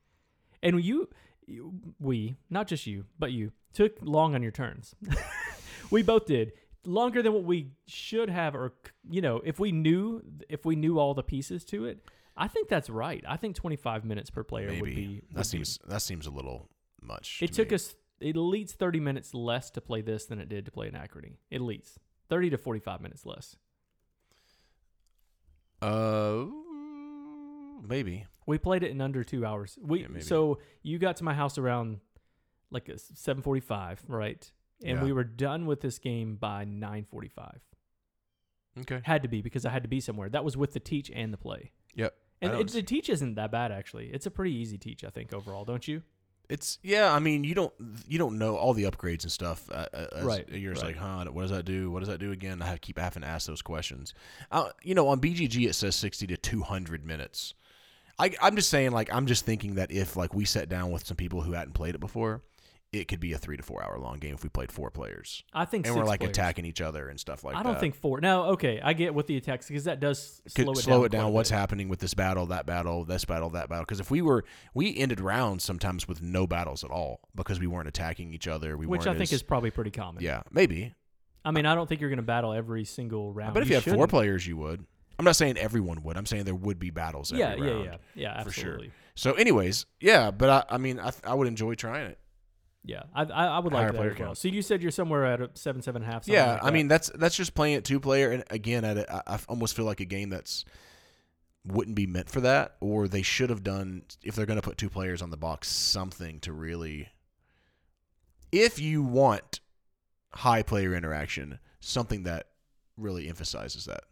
A: And you, you we, not just you, but you took long on your turns. we both did. Longer than what we should have or you know, if we knew if we knew all the pieces to it, I think that's right. I think 25 minutes per player would be would
B: that
A: be-
B: seems that seems a little much.
A: It
B: to
A: took
B: me.
A: us at least 30 minutes less to play this than it did to play Anachrony. At least 30 to 45 minutes less.
B: Uh, maybe.
A: We played it in under two hours. We
B: Yeah,
A: so you got to my house around like seven forty five, right? And
B: Yeah.
A: we were done with this game by nine forty five.
B: Okay.
A: Had to be because I had to be somewhere. That was with the teach and the play.
B: Yep.
A: And it, the teach isn't that bad actually. It's a pretty easy teach, I think overall, don't you?
B: It's yeah. I mean, you don't you don't know all the upgrades and stuff. Uh, uh, as
A: Right,
B: You're just
A: right.
B: like, huh? What does that do? What does that do again? I have to keep having to ask those questions. Uh, you know, on BGG it says sixty to two hundred minutes. I, I'm just saying, like, I'm just thinking that if like we sat down with some people who hadn't played it before, it could be a three to four hour long game if we played four players
A: I think
B: and
A: six
B: we're like
A: players.
B: attacking each other and stuff like that.
A: I don't think four. Now, okay, I get with the attacks because that does
B: could
A: slow it
B: slow
A: down.
B: it down. What's
A: bit.
B: happening with this battle, that battle, this battle, that battle? Because if we were, we ended rounds sometimes with no battles at all because we weren't attacking each other. We
A: Which I think
B: as-
A: is probably pretty common.
B: yeah, maybe.
A: I mean, I don't think you're going to battle every single round.
B: But if you, had four players, you would. I'm not saying everyone would. I'm saying there would be battles every
A: yeah, yeah, yeah, yeah,
B: for sure. So, anyways, yeah. But I, I mean, I, th- I would enjoy trying it.
A: Yeah, I, I, I would like
B: Higher
A: that
B: player
A: as well.
B: count.
A: So you said you're somewhere at a seven, seven and a half. something
B: Yeah,
A: like
B: I
A: that.
B: mean that's that's just playing it two player, and again, at a, I, I almost feel like a game that's wouldn't be meant for that, or they should have done if they're going to put two players on the box, something to really. If you want high player interaction, something that really emphasizes that.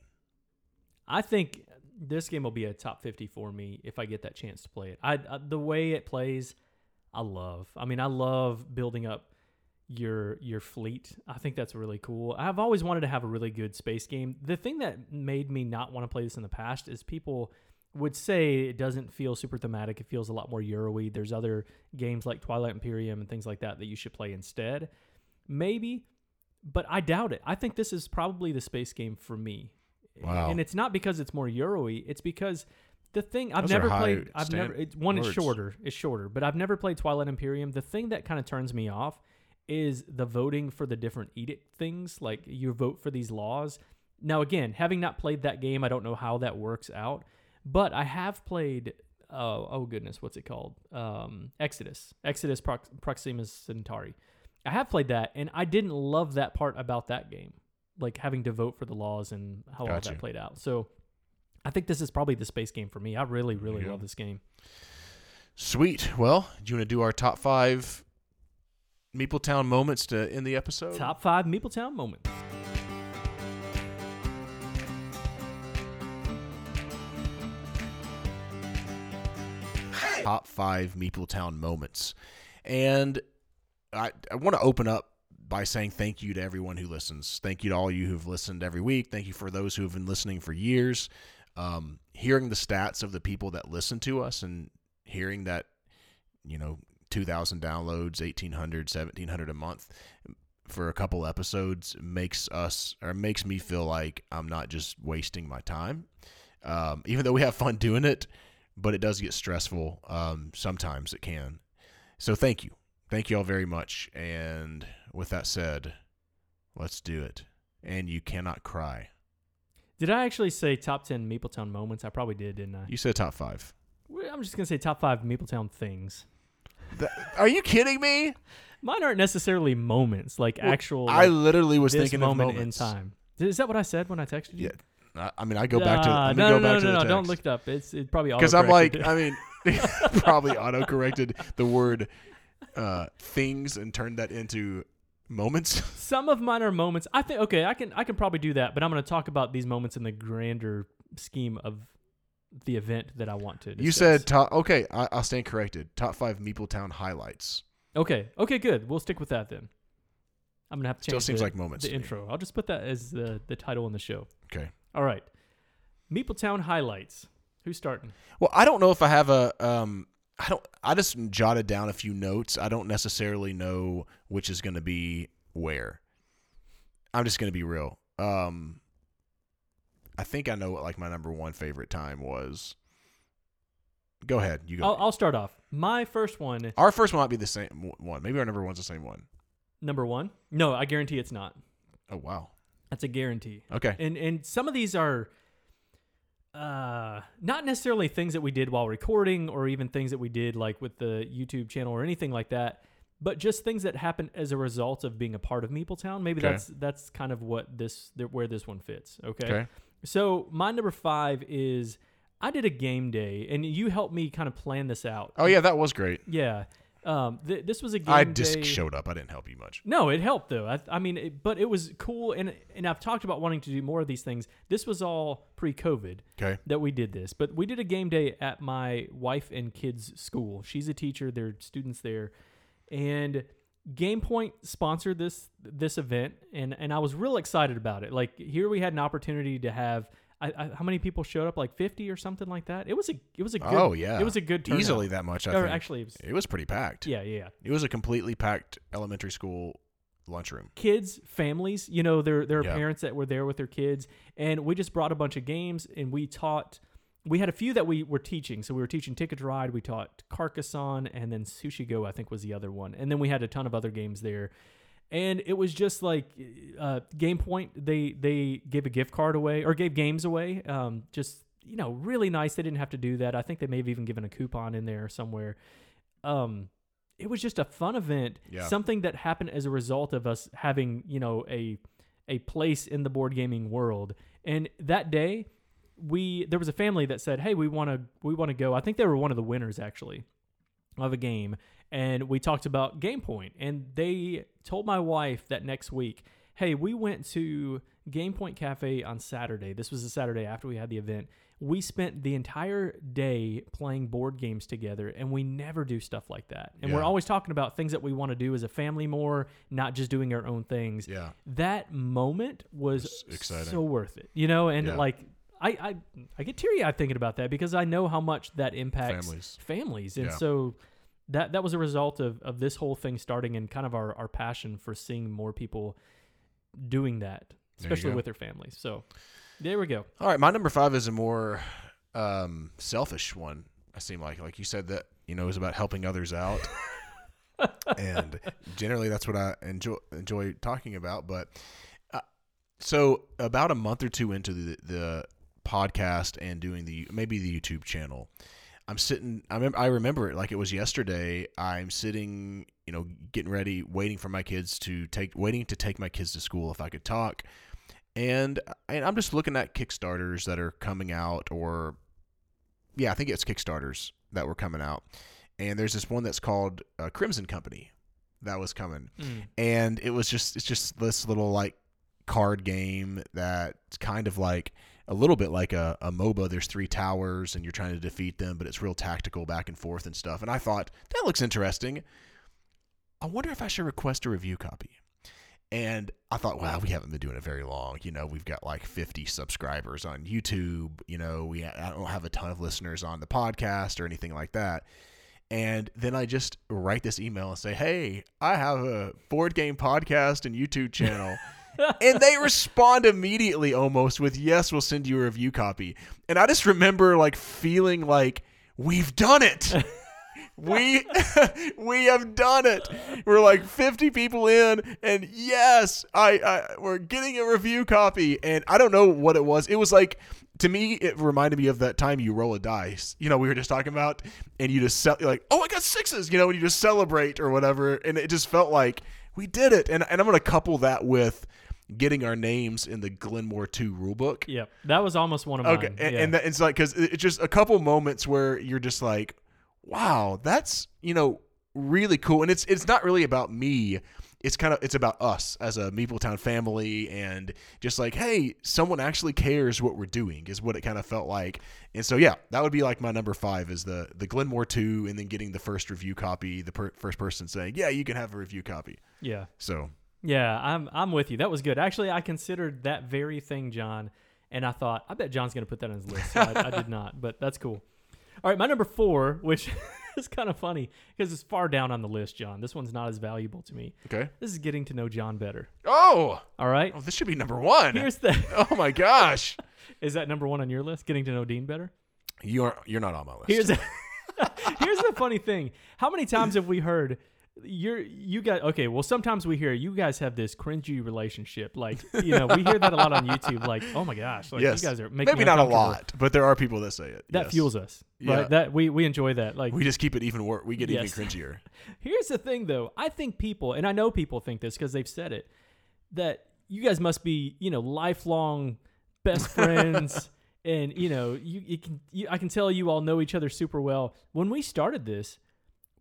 A: I think this game will be a top 50 for me if I get that chance to play it. I, I the way it plays, I love. I mean, I love building up your your fleet. I think that's really cool. I've always wanted to have a really good space game. The thing that made me not want to play this in the past is people would say it doesn't feel super thematic. It feels a lot more Euro-y. There's other games like Twilight Imperium and things like that that you should play instead. Maybe, but I doubt it. I think this is probably the space game for me.
B: Wow.
A: And it's not because it's more Euro-y. It's because the thing I've
B: Those are
A: never
B: high
A: played. I've
B: stand-
A: never. It's, one is
B: words.
A: shorter. It's shorter, but I've never played Twilight Imperium. The thing that kind of turns me off is the voting for the different edict things. Like you vote for these laws. Now, again, having not played that game, I don't know how that works out. But I have played. Oh, oh goodness, what's it called? Um, Exodus. Exodus Prox- Proximus Centauri. I have played that, and I didn't love that part about that game, like having to vote for the laws and how all
B: Gotcha.
A: that played out. So, I think this is probably the space game for me. I really, really
B: Yeah.
A: love this game.
B: Sweet. Well, do you want to do our top five Meepletown moments to end the episode?
A: Top five Meepletown moments.
B: top five Meepletown moments. And I, I want to open up by saying thank you to everyone who listens. Thank you to all you who've listened every week. Thank you for those who have been listening for years. Um, hearing the stats of the people that listen to us and hearing that, you know, 2,000 downloads, 1,800, 1,700 a month for a couple episodes makes us or makes me feel like I'm not just wasting my time. Um, even though we have fun doing it, but it does get stressful. Um, sometimes it can. So thank you, thank you all very much. And with that said, let's do it. And you cannot cry.
A: Did I actually say top 10 Meepletown moments? I probably did, didn't I?
B: You said top five.
A: I'm just going to say top five Meepletown things.
B: That- are you kidding me?
A: Mine aren't necessarily moments, like
B: Well,
A: actual
B: I
A: like,
B: literally was
A: this
B: thinking
A: moment
B: of moments.
A: in time. Is that what I said when I texted you?
B: Yeah, I, mean, I go back to. Me
A: no, no, no, no, no, don't look it up. It's it probably
B: because I'm like. I mean, probably auto corrected the word uh, things and turned that into moments.
A: some of mine are moments. I think okay, I can I can probably do that, but I'm going to talk about these moments in the grander scheme of the event that I want to.
B: You said top. Okay, I, I'll stand corrected. Top five Meepletown highlights.
A: okay, okay, good. We'll stick with that then. I'm gonna have to change.
B: Still seems
A: the,
B: like moments.
A: the
B: to me.
A: intro. I'll just put that as the the title in the show.
B: Okay.
A: All right, Meepletown highlights. Who's starting?
B: Well, I don't know if I have a. Um, I don't. I just jotted down a few notes. I don't necessarily know which is going to be where. I'm just going to be real. Um, I think I know what like my number one favorite time was. Go ahead. You go.
A: I'll, I'll start off. My first one,
B: Our first one might be the same one. Maybe our number one's the same one.
A: number one. No, I guarantee it's not.
B: Oh wow.
A: That's a guarantee.
B: Okay.
A: and and some of these are uh not necessarily things that we did while recording or even things that we did like with the YouTube channel or anything like that but just things that happen as a result of being a part of Meepletown maybe
B: Okay.
A: that's that's kind of what this where this one fits okay?
B: Okay.
A: so my number 5 is I did a game day and you helped me kind of plan this out
B: Oh yeah, that was great.
A: yeah um th- this was a game
B: I
A: day
B: just showed up. I didn't help you much.
A: no, it helped though. I, I mean, it, but it was cool, and and I've talked about wanting to do more of these things. This was all pre-COVID
B: Okay.
A: that we did this, but we did a game day at my wife and kids' school. She's a teacher; there are students there, and GamePoint sponsored this this event, and and I was real excited about it. Like here, we had an opportunity to have. I, I, how many people showed up? Like fifty or something like that. It was a it was a good,
B: oh yeah.
A: it was a good turnout.
B: easily that much. I
A: Or
B: think.
A: actually, it was,
B: it was pretty packed.
A: yeah, yeah, yeah.
B: It was a completely packed elementary school lunchroom.
A: kids, families. You know, there there are
B: Yeah.
A: parents that were there with their kids, and we just brought a bunch of games, and we taught. We had a few that we were teaching. So we were teaching Ticket to Ride, we taught Carcassonne, and then Sushi Go, I think was the other one. And then we had a ton of other games there. And it was just like uh, Game Point. They they gave a gift card away or gave games away. Um, just you know, really nice. They didn't have to do that. I think they may have even given a coupon in there somewhere. Um, it was just a fun event.
B: Yeah.
A: Something that happened as a result of us having you know a a place in the board gaming world. And that day, we there was a family that said, "Hey, we want to we want to go." I think they were one of the winners actually of a game, and we talked about Game Point, and they told my wife that next week, "Hey, we went to Game Point Cafe on Saturday. This was a Saturday after we had the event. We spent the entire day playing board games together, and we never do stuff like that. And we're always talking about things that we want to do as a family more, not just doing our own things.
B: Yeah.
A: That moment was
B: exciting.
A: so worth it, you know. And
B: Yeah.
A: like, I, I I get teary eyed thinking about that because I know how much that impacts
B: Families.
A: families. And
B: Yeah.
A: so that that was a result of, of this whole thing starting and kind of our, our passion for seeing more people doing that, especially with their families. So there we go.
B: All right, my number five is a more um, selfish one. I seem like, like you said that you know is about helping others out, and generally that's what I enjoy enjoy talking about. But uh, so about a month or two into the the podcast and doing the maybe the YouTube channel, I'm sitting. I remember, I remember it like it was yesterday. I'm sitting, you know, getting ready, waiting for my kids to take, waiting to take my kids to school if I could talk. And, and I'm just looking at Kickstarters that are coming out, or yeah, I think it's Kickstarters that were coming out. And there's this one that's called uh, Crimson Company that was coming, and it was just it's just this little like card game that's kind of like a little bit like a, a MOBA. There's three towers and you're trying to defeat them, but it's real tactical back and forth and stuff. And I thought that looks interesting. I wonder if I should request a review copy. And I thought, wow, we haven't been doing it very long. You know, we've got like 50 subscribers on YouTube. You know, we I don't have a ton of listeners on the podcast or anything like that. And then I just write this email and say, hey, I have a board game podcast and YouTube channel. And they respond immediately almost with, yes, we'll send you a review copy. And I just remember like feeling like, we've done it. we we have done it. We're like 50 people in, and yes, I, I we're getting a review copy, and I don't know what it was. It was like to me, it reminded me of that time you roll a dice. You know, we were just talking about, and you just sell, you're like, oh, I got sixes. You know, and you just celebrate or whatever, and it just felt like we did it. And and I'm gonna couple that with getting our names in the Glenmore 2 rulebook.
A: Yep, that was almost one of mine.
B: Okay, and,
A: yeah.
B: and that, it's like because it's just a couple moments where you're just like, wow, that's you know really cool, and it's it's not really about me. It's kind of it's about us as a Meepletown family, and just like, hey, someone actually cares what we're doing is what it kind of felt like. And so yeah, that would be like my number five is the the Glenmore two, and then getting the first review copy, the per- first person saying, yeah, you can have a review copy.
A: yeah,
B: So
A: yeah, I'm I'm with you. That was good. Actually, I considered that very thing, John, and I thought I bet John's gonna put that on his list. So I, I did not, but that's cool. All right, my number four, which is kind of funny because it's far down on the list, John. This one's not as valuable to me.
B: okay.
A: This is getting to know John better.
B: Oh,
A: All right.
B: oh, this should be number one.
A: Here's the.
B: oh my gosh,
A: Is that number one on your list? Getting to know Dean better.
B: you're you're not on my list.
A: Here's a, here's the funny thing. How many times have we heard you're you got okay, well sometimes we hear you guys have this cringy relationship. Like, you know, we hear that a lot on YouTube, like, oh my gosh, like
B: yes,
A: you guys are making
B: maybe not a lot, but there are people that say it.
A: That
B: yes.
A: fuels us.
B: Yeah.
A: Right. That we, we enjoy that. Like
B: We just keep it even worse. We get
A: Yes.
B: even cringier.
A: Here's the thing, though. I think people, and I know people think this because they've said it, that you guys must be, you know, lifelong best friends, and you know, you, you can. You, I can tell you all know each other super well. When we started this,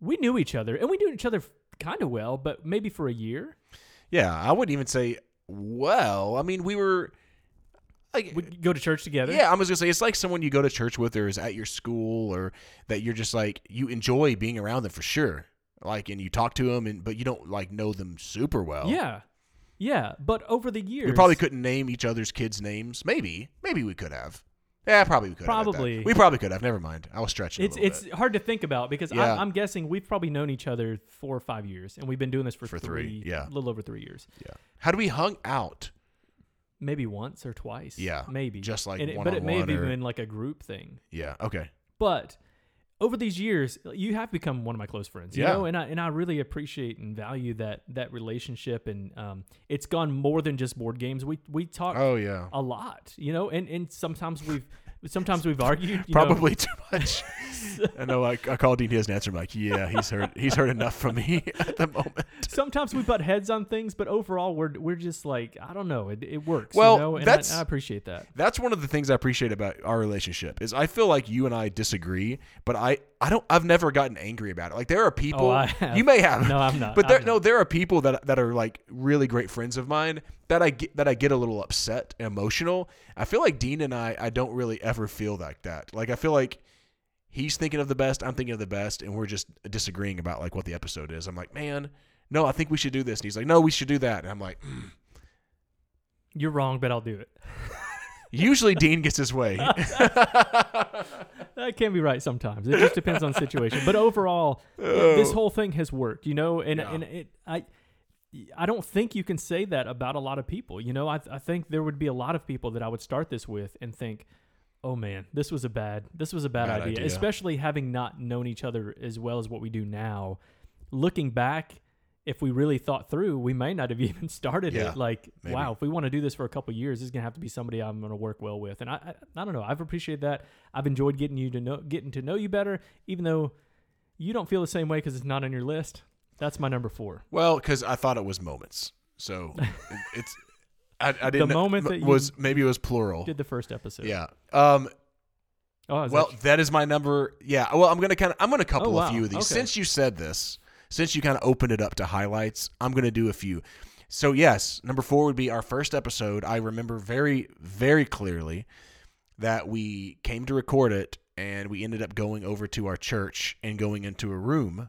A: we knew each other, and we knew each other kind of well, but maybe for a year.
B: Yeah, I wouldn't even say well. I mean, we were like
A: We go to church together.
B: yeah, I was gonna say it's like someone you go to church with or is at your school or that you're just like you enjoy being around them for sure. Like and you talk to them and but you don't like know them super well.
A: yeah, yeah. But over the years,
B: We probably couldn't name each other's kids' names. Maybe. Maybe we could have. Yeah, probably we could have.
A: Probably.
B: We probably could have. Never mind. I was stretching.
A: It's
B: a
A: it's
B: bit.
A: hard to think about because
B: Yeah.
A: I'm, I'm guessing we've probably known each other four or five years, and we've been doing this for,
B: For three, yeah.
A: a little over three years.
B: yeah. How do we hung out?
A: maybe once or twice.
B: Yeah,
A: maybe
B: just like
A: and it, but it may have
B: or-
A: been like a group thing.
B: Yeah. Okay.
A: But over these years, you have become one of my close friends. You
B: Yeah.
A: know, and I and I really appreciate and value that that relationship, and um, it's gone more than just board games. We we talk
B: Oh yeah.
A: a lot, you know, and and sometimes we've sometimes we've argued. You know.
B: Probably too much. I know. I, I called Dean. He doesn't answer. I'm like, yeah, he's heard. He's heard enough from me at the moment.
A: sometimes we butt heads on things, but overall we're we're just like I don't know, it, it works.
B: Well,
A: you know? and
B: that's-
A: I, I appreciate that.
B: That's one of the things I appreciate about our relationship is I feel like you and I disagree, but I I don't I've never gotten angry about it. Like there are oh, people
A: Oh, I have.
B: you may have.
A: No, I'm not.
B: But there
A: I'm
B: no
A: not.
B: there are people that that are like really great friends of mine that I get that I get a little upset and emotional. I feel like Dean and I I don't really ever feel like that. Like I feel like he's thinking of the best, I'm thinking of the best, and we're just disagreeing about like what the episode is. I'm like, man, no, I think we should do this. And he's like, no, we should do that. And I'm like, mm.
A: You're wrong, but I'll do it.
B: usually Dean gets his way.
A: That can be right sometimes. It just depends on the situation. But overall, this whole thing has worked, you know, and
B: Yeah.
A: and it I I don't think you can say that about a lot of people. You know, I I think there would be a lot of people that I would start this with and think, "Oh man, this was a bad this was a bad,
B: Bad
A: idea.
B: idea.
A: especially having not known each other as well as what we do now. Looking back, if we really thought through, we may not have even started
B: Yeah,
A: it. Like,
B: maybe.
A: wow, if we want to do this for a couple years, this is gonna have to be somebody I'm gonna work well with. And I, I, I don't know. I've appreciated that. I've enjoyed getting you to know, getting to know you better, even though you don't feel the same way because it's not on your list. That's my number four.
B: Well, because I thought it was moments, so it's I, I didn't The
A: moment that you
B: was maybe it was plural.
A: Did the first episode?
B: Yeah. Um.
A: Oh,
B: Well,
A: that-
B: that is my number. Yeah. Well, I'm gonna kind of I'm gonna couple
A: Oh,
B: a few of these
A: Okay.
B: since you said this. Since you kind of opened it up to highlights, I'm gonna do a few. So yes, number four would be our first episode. I remember very very clearly that we came to record it, and we ended up going over to our church and going into a room.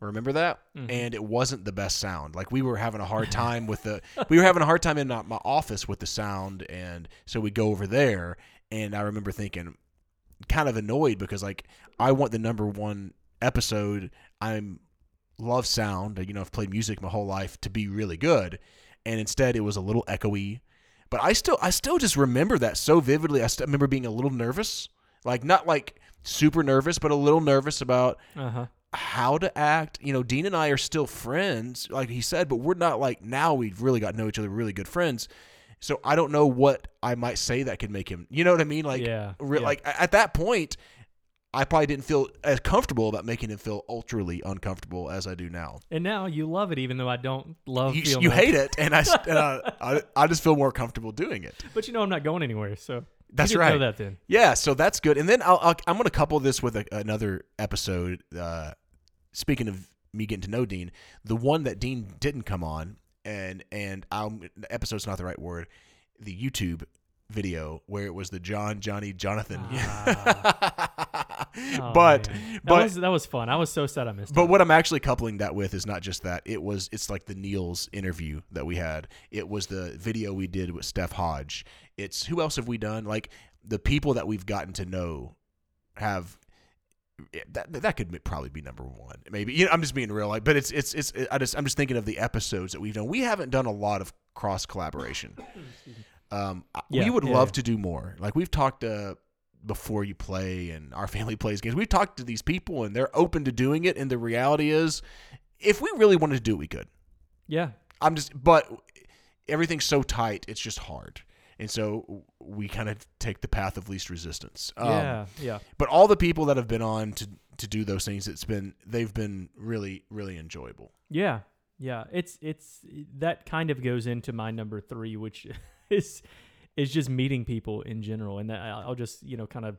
B: Remember that?
A: Mhm.
B: And it wasn't the best sound. Like we were having a hard time with the we were having a hard time in my office with the sound and so we go over there and I remember thinking kind of annoyed because like I want the number 1 episode I'm love sound, you know, I've played music my whole life to be really good and instead it was a little echoey. But I still I still just remember that so vividly. I still remember being a little nervous Like not like super nervous, but a little nervous about
A: Uh huh.
B: How to act. You know, Dean and I are still friends, like he said, but we're not like now we've really got to know each other, really good friends. So I don't know what I might say that could make him. You know what I mean? Like,
A: Yeah,
B: re-
A: yeah.
B: like at that point, I probably didn't feel as comfortable about making him feel ultraly uncomfortable as I do now.
A: And now you love it, even though I don't love.
B: You, you hate it, and I, and I, I, I just feel more comfortable doing it.
A: but you know I'm not going anywhere. So
B: That's
A: you
B: right.
A: Know that then.
B: Yeah, so that's good. And then I'll, I'll, I'm going to couple this with a, another episode. Uh, speaking of me getting to know Dean, the one that Dean didn't come on, and and the episode's not the right word, the YouTube video where it was the John, Johnny, Jonathan. Ah.
A: Oh,
B: but
A: that
B: but
A: was that was fun. I was so sad I missed
B: but
A: it.
B: what I'm actually coupling that with is not just that. It was it's like the Niels interview that we had. It was the video we did with Steph Hodge. It's who else have we done? Like the people that we've gotten to know have that that could probably be number one. Maybe you know, I'm just being real. Like, but it's it's it's I just I'm just thinking of the episodes that we've done. We haven't done a lot of cross collaboration. Um,
A: Yeah,
B: we would
A: yeah,
B: love
A: yeah.
B: to do more. Like we've talked uh, before you play and our family plays games. We've talked to these people and they're open to doing it. And the reality is, if we really wanted to do it, we could.
A: yeah,
B: I'm just, but everything's so tight, it's just hard. And so we kind of take the path of least resistance. Um,
A: yeah, yeah.
B: But all the people that have been on to to do those things, it's been they've been really really enjoyable.
A: Yeah, yeah. It's it's that kind of goes into my number three, which is is just meeting people in general, and that I'll just you know kind of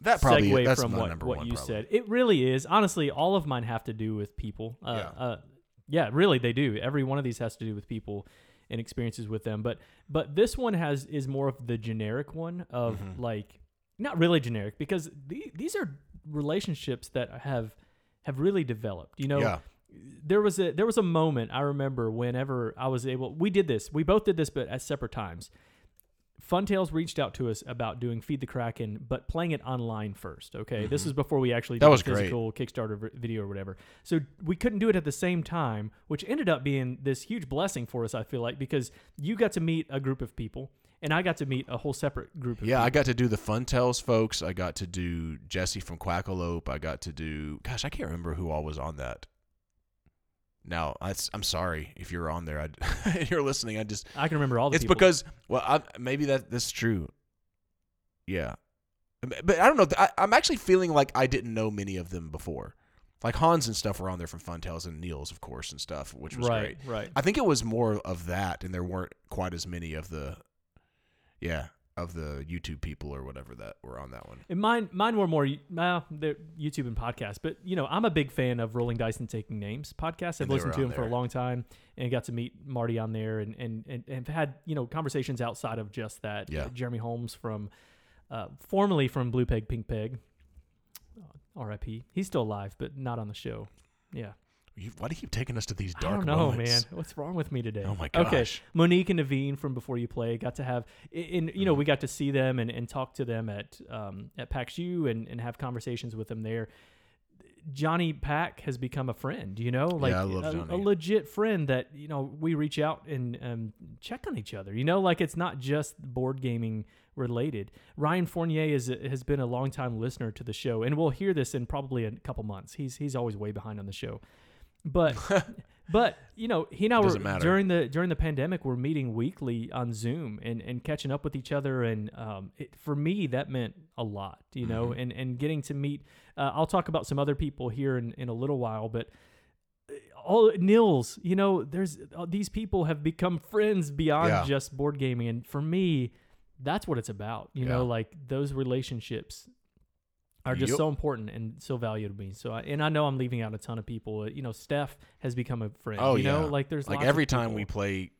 B: That probably
A: segue
B: that's
A: from what what you
B: probably.
A: said. It really is. Honestly, all of mine have to do with people. Uh,
B: Yeah.
A: uh, yeah, really, they do. Every one of these has to do with people and experiences with them. But but this one has is more of the generic one of
B: Mm-hmm.
A: like not really generic because the, these are relationships that have have really developed. You know,
B: Yeah.
A: there was a there was a moment I remember whenever I was able we did this we both did this but at separate times. Funtails reached out to us about doing Feed the Kraken, but playing it online first. Okay, this is before we actually
B: Mm-hmm. That
A: did
B: was
A: the
B: great.
A: physical Kickstarter v- video or whatever. So we couldn't do it at the same time, which ended up being this huge blessing for us. I feel like because you got to meet a group of people, and I got to meet a whole separate group of
B: Yeah,
A: people.
B: I got to do the Funtails folks. I got to do Jesse from Quackalope. I got to do gosh, I can't remember who all was on that. Now, I, am sorry if you're on there. I, you're listening. I just
A: I can remember all the
B: it's
A: people.
B: because well, I, maybe that that's true. Yeah, but I don't know. I, I'm actually feeling like I didn't know many of them before. Like Hans and stuff were on there from Funtails and Niels, of course, and stuff, which was
A: right,
B: great.
A: right.
B: I think it was more of that, and there weren't quite as many of the, yeah, of the YouTube people or whatever that were on that one.
A: And mine, mine were more well, they're YouTube and podcast. But you know, I'm a big fan of Rolling Dice and Taking Names podcast. I've
B: And
A: listened to
B: on
A: them for a long time, and got to meet Marty on there, and and and, and have had you know conversations outside of just that.
B: Yeah.
A: Jeremy Holmes from, uh, formerly from Blue Peg Pink Peg, uh, R.I.P. He's still alive, but not on the show. Yeah,
B: You, why do you keep taking us to these
A: I
B: dark
A: don't know,
B: moments?
A: man. What's wrong with me today?
B: Oh my gosh. Okay.
A: Monique and Naveen from Before You Play got to have, and you
B: Mm-hmm.
A: know, we got to see them and, and talk to them at um, at PAX U and, and have conversations with them there. Johnny Pack has become a friend, you know, like
B: I love
A: a, a legit friend that you know we reach out and um, check on each other. You know, like it's not just board gaming related. Ryan Fournier is has been a longtime listener to the show, and we'll hear this in probably a couple months. He's he's always way behind on the show, but but you know he and I were
B: matter.
A: during the during the pandemic we're meeting weekly on Zoom and and catching up with each other, and um, it, for me that meant a lot, you know,
B: Mm-hmm.
A: and and getting to meet. Uh, I'll talk about some other people here in in a little while, but all Nils, you know, there's uh, these people have become friends beyond
B: Yeah.
A: just board gaming, and for me, that's what it's about. You know, like those relationships are just
B: Yep.
A: so important and so valuable to me. So, I, and I know I'm leaving out a ton of people. You know, Steph has become a friend.
B: Oh
A: you
B: yeah,
A: know, like there's
B: like every time we play.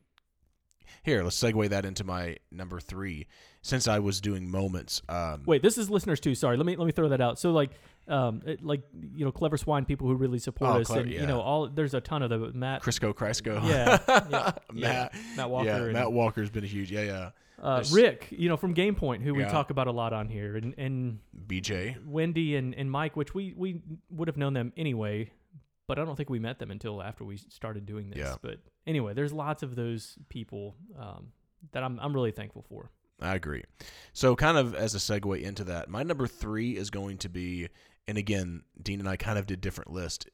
B: Here, let's segue that into my number three. Since I was doing moments, um,
A: Wait, this is listeners too. Sorry, let me let me throw that out. So like, um, it, like you know, clever swine people who really support
B: Oh,
A: us,
B: Clever-
A: and you know, all there's a ton of them. Matt,
B: Crisco Crisco,
A: Yeah, yeah,
B: Matt,
A: yeah. Matt Walker
B: yeah,
A: and-
B: Matt Walker's been a huge, yeah, yeah.
A: Uh, Rick, you know, from Game Point, who we
B: Yeah.
A: talk about a lot on here, and and
B: BJ,
A: Wendy and, and Mike, which we we would have known them anyway, but I don't think we met them until after we started doing this.
B: Yeah.
A: But anyway, there's lots of those people um, that I'm I'm really thankful for.
B: I agree. So, kind of as a segue into that, my number three is going to be, and again, Dean and I kind of did different list,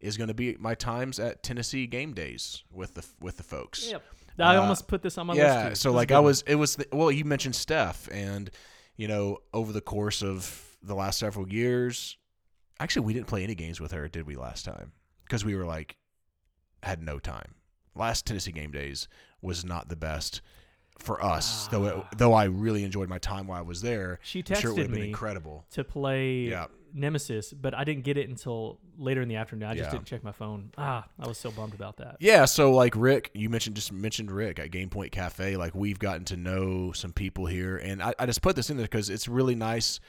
B: is going to be my times at Tennessee game days with the with the folks.
A: Yep. I
B: Uh,
A: almost put this on my
B: yeah.
A: list. too.
B: So like I was, it was the, well, you mentioned Steph, and you know, over the course of the last several years, actually, we didn't play any games with her, did we? Last time because we were like had no time. Last Tennessee game days was not the best for us, though. It,
A: Ah.
B: though I really enjoyed my time while I was there.
A: She
B: I'm sure it would
A: texted
B: have been
A: me
B: incredible.
A: to play
B: Yeah.
A: Nemesis, but I didn't get it until later in the afternoon. I just
B: Yeah.
A: didn't check my phone. Ah, I was so bummed about that.
B: Yeah, so like Rick, you mentioned just mentioned Rick at Game Point Cafe. Like we've gotten to know some people here, and I, I just put this in there because it's really nice.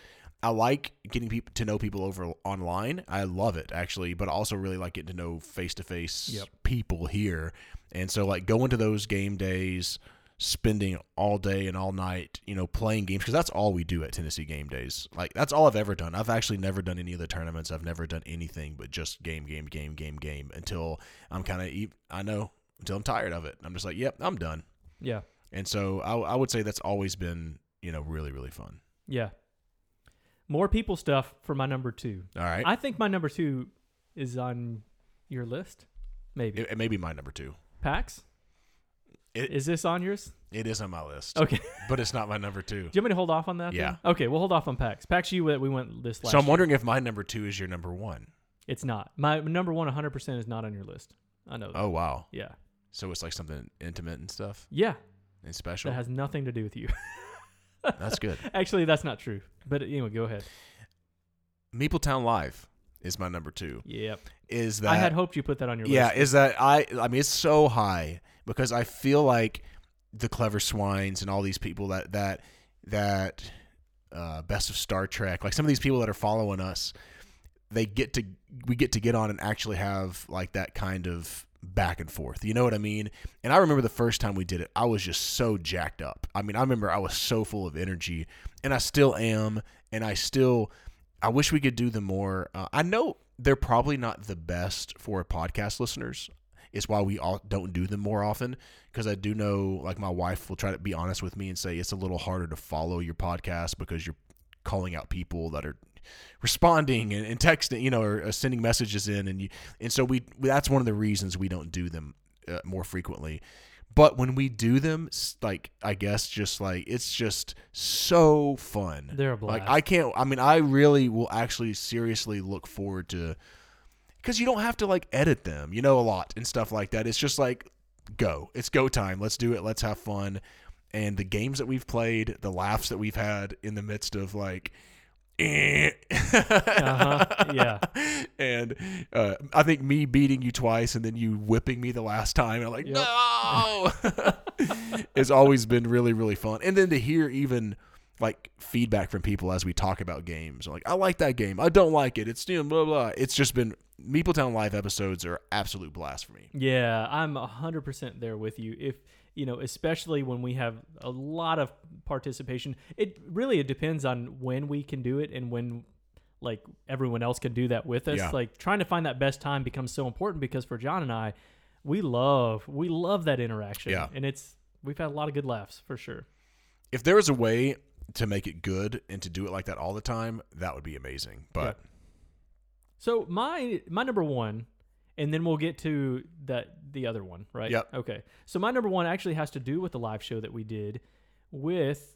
B: I like getting people to know people over online. I love it actually, but I also really like getting to know face to face
A: Yep.
B: people here. And so like going to those game days, spending all day and all night, you know, playing games because that's all we do at Tennessee game days. Like that's all I've ever done. I've actually never done any of the tournaments. I've never done anything but just game, game, game, game, game until I'm kind of I know until I'm tired of it. I'm just like, yep, I'm done.
A: Yeah,
B: And so I, I would say that's always been you know really really fun.
A: yeah. More people stuff for my number two.
B: All right,
A: I think my number two is on your list. Maybe
B: it, it may be my number two.
A: PAX.
B: It-
A: is this on yours?
B: It is on my list,
A: Okay.
B: but it's not my number two.
A: Do you want me to hold off on that?
B: Yeah.
A: then? Okay, we'll hold off on PAX. PAX you we went this last.
B: So I'm
A: year.
B: wondering if my number two is your number one.
A: It's not. My number one 100% is not on your list. I know that.
B: Oh wow,
A: Yeah.
B: so it's like something intimate and stuff
A: Yeah.
B: and special.
A: That has nothing to do with you.
B: That's good.
A: Actually, that's not true. But anyway, go ahead.
B: Meepletown Live is my number two.
A: Yep.
B: Is that
A: I had hoped you put that on your
B: yeah?
A: list. Yeah.
B: Is that I? I mean, it's so high because I feel like the clever swines and all these people that that that uh, best of Star Trek, like some of these people that are following us, they get to we get to get on and actually have like that kind of back and forth. You know what I mean? And I remember the first time we did it, I was just so jacked up. I mean, I remember I was so full of energy, and I still am, and I still I wish we could do them more. Uh, I know they're probably not the best for podcast listeners. It's why we all don't do them more often because I do know, like my wife will try to be honest with me and say it's a little harder to follow your podcast because you're calling out people that are responding and, and texting, you know, or, uh sending messages in, and you, and so we that's one of the reasons we don't do them uh, more frequently. But when we do them, like I guess, just like it's just so fun.
A: They're a blast.
B: Like I can't. I mean, I really will actually seriously look forward to because you don't have to like edit them, you know, a lot and stuff like that. It's just like go. It's go time. Let's do it. Let's have fun. And the games that we've played, the laughs that we've had in the midst of like. eh.
A: Uh-huh, yeah.
B: And uh, I think me beating you twice and then you whipping me the last time, and I'm like,
A: Yep.
B: no, it's always been really, really fun. And then to hear even like feedback from people as we talk about games, like I like that game, I don't like it, it's you know, blah blah. It's just been Meepletown live episodes are absolute blast for me.
A: Yeah, I'm 100% there with you. If, you know, especially when we have a lot of participation, it really it depends on when we can do it and when like everyone else can do that with us.
B: Yeah.
A: Like trying to find that best time becomes so important because for John and I, we love we love that interaction.
B: Yeah.
A: And it's we've had a lot of good laughs for sure.
B: If there was a way to make it good and to do it like that all the time, that would be amazing. But
A: So my my number one, and then we'll get to that the other one, right?
B: Yep.
A: Okay. So my number one actually has to do with the live show that we did with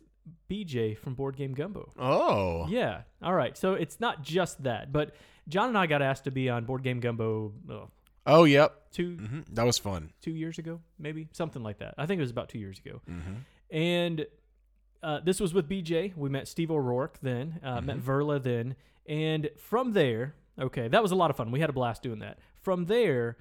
A: BJ from Board Game Gumbo.
B: oh,
A: Yeah. All right. So it's not just that, but John and I got asked to be on Board Game Gumbo oh,
B: oh, yep,
A: 2
B: hmm that was fun.
A: two years ago, maybe something like that. I think it was about two years ago.
B: hmm
A: And uh, this was with BJ. We met Steve O'Rourke then, uh, met Verla then. And from there, okay, that was a lot of fun. We had a blast doing that. From there,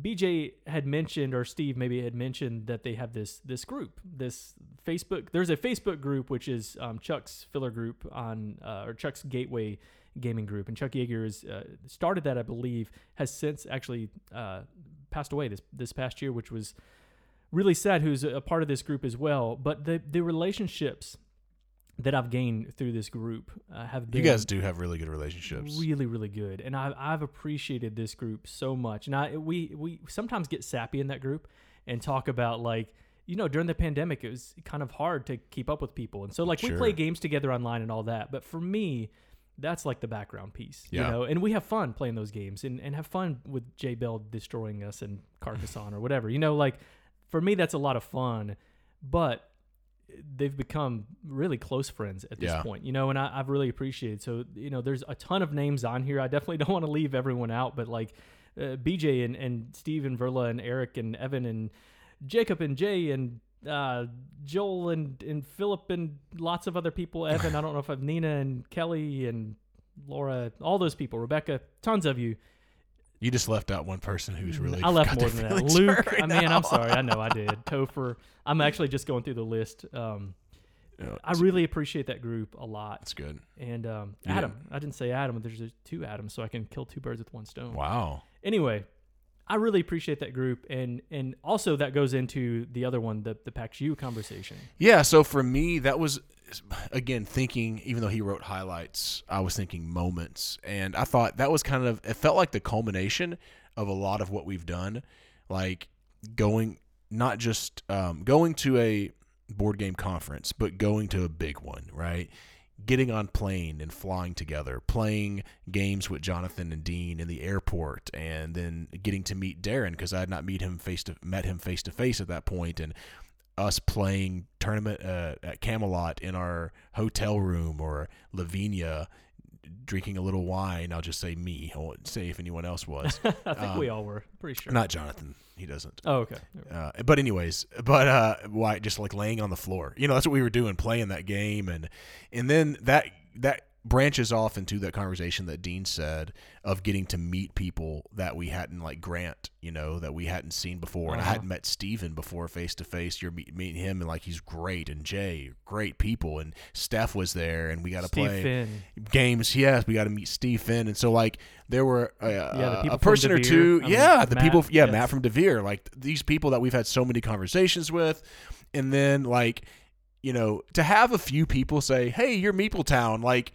A: BJ had mentioned, or Steve maybe had mentioned that they have this this group, this Facebook. There's a Facebook group which is um, Chuck's filler group on, uh, or Chuck's Gateway Gaming Group, and Chuck Yeager has uh, started that, I believe, has since actually uh, passed away this this past year, which was really sad. Who's a part of this group as well, but the the relationships that I've gained through this group uh, have been.
B: You guys do have really good relationships.
A: really really good and I've, I've appreciated this group so much and I we we sometimes get sappy in that group and talk about like you know, during the pandemic, it was kind of hard to keep up with people, and so like we play games together online and all that. But for me, that's like the background piece,
B: Yeah.
A: you know. And we have fun playing those games, and and have fun with J Bell destroying us and Carcassonne or whatever, you know. Like for me, that's a lot of fun, but they've become really close friends at this
B: Yeah.
A: point, you know, and I, I've really appreciated. So, you know, there's a ton of names on here. I definitely don't want to leave everyone out, but like uh, BJ and, and Steve and Verla and Eric and Evan and Jacob and Jay and uh, Joel and, and Philip and lots of other people. Evan, I don't know if I've Nina and Kelly and Laura, all those people, Rebecca, tons of you.
B: You just left out one person who's really.
A: I left more than that. Luke, I mean,
B: now.
A: I'm sorry. I know I did. Topher. I'm actually just going through the list. Um,
B: Yeah,
A: I really appreciate that group a lot.
B: That's good.
A: And um,
B: Yeah.
A: Adam, I didn't say Adam. There's two Adams, so I can kill two birds with one stone.
B: Wow.
A: Anyway, I really appreciate that group, and and also that goes into the other one, the the PAX U conversation.
B: Yeah, so for me, that was again thinking. Even though he wrote highlights, I was thinking moments, and I thought that was kind of. It felt like the culmination of a lot of what we've done, like going not just um, going to a board game conference, but going to a big one, right? Getting on plane and flying together, playing games with Jonathan and Dean in the airport, and then getting to meet Darren because I had not meet him face to met him face to face at that point, and us playing tournament uh, at Camelot in our hotel room or Lavinia drinking a little wine. I'll just say me. I won't say if anyone else was.
A: I think
B: Um,
A: we all were pretty sure.
B: Not Jonathan. He doesn't.
A: oh, okay.
B: Uh, but anyways, but uh, why just like laying on the floor? You know, that's what we were doing, playing that game, and and then that that branches off into that conversation that Dean said of getting to meet people that we hadn't like Grant, you know, that we hadn't seen before, and I
A: Uh-huh.
B: hadn't met Steven before face to face. You're meet, meeting him, and like he's great, and Jay, great people, and Steph was there, and we got to play
A: Finn.
B: games. Yes, we got to meet Steve Finn, and so like there were uh,
A: the
B: a person or two.
A: I mean,
B: yeah, the
A: Matt,
B: people. Yeah,
A: yes.
B: Matt from Devere. Like these people that we've had so many conversations with, and then like you know to have a few people say, "Hey, you're Meepletown." Like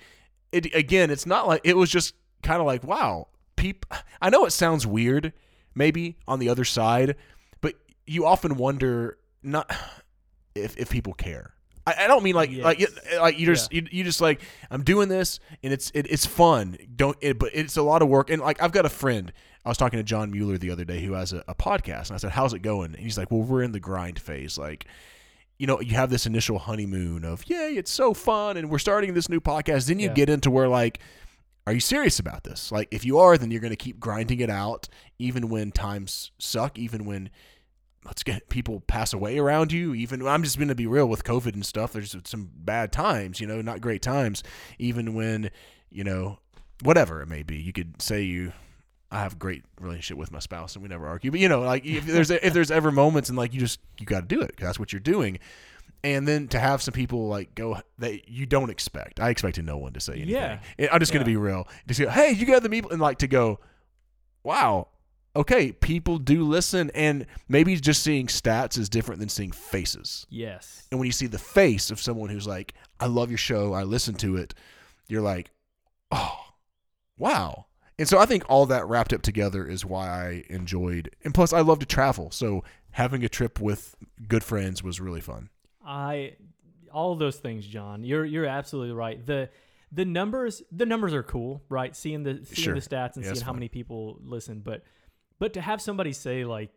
B: it again. It's not like it was just kind of like wow. Peop. I know it sounds weird, maybe on the other side, but you often wonder not if if people care. I, I don't mean like like
A: Yes.
B: like you just you, you just like I'm doing this and it's it, it's fun. Don't it, but it's a lot of work and like I've got a friend. I was talking to John Mueller the other day who has a, a podcast and I said, "How's it going?" And he's like, "Well, we're in the grind phase. Like, you know, you have this initial honeymoon of yay, it's so fun, and we're starting this new podcast. Then you
A: Yeah.
B: get into where like." Are you serious about this? Like, if you are, then you're going to keep grinding it out, even when times suck, even when let's get people pass away around you. Even I'm just going to be real with COVID and stuff. There's some bad times, you know, not great times. Even when, you know, whatever it may be, you could say you. I have a great relationship with my spouse, and we never argue. But you know, like if there's if there's ever moments and like you just you got to do it that's what you're doing. And then to have some people like go that you don't expect. I expected no one to say anything.
A: Yeah.
B: I'm just going to
A: Yeah.
B: be real. To say, hey, you got the people, and like to go, wow, okay, people do listen, and maybe just seeing stats is different than seeing faces.
A: Yes.
B: And when you see the face of someone who's like, I love your show, I listen to it, you're like, oh, wow. And so I think all that wrapped up together is why I enjoyed, and plus I love to travel. So having a trip with good friends was really fun.
A: I all those things, John. You're you're absolutely right. The the numbers the numbers are cool, right? Seeing the seeing
B: Sure.
A: the stats and
B: Yeah,
A: seeing how
B: fun.
A: many people listen, but but to have somebody say like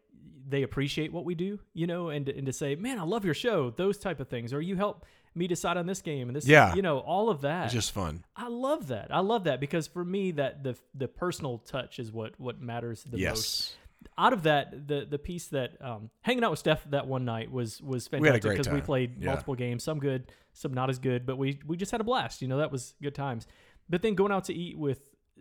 A: they appreciate what we do, you know, and and to say, "Man, I love your show." Those type of things, or you help me decide on this game and this,
B: Yeah.
A: you know, all of that.
B: It's just fun.
A: I love that. I love that because for me, that the the personal touch is what what matters the most out of that, the the piece that um, hanging out with Steph that one night was was
B: We
A: fantastic because we
B: time.
A: played
B: Yeah.
A: multiple games, some good, some not as good, but we we just had a blast. You know, that was good times. But then going out to eat with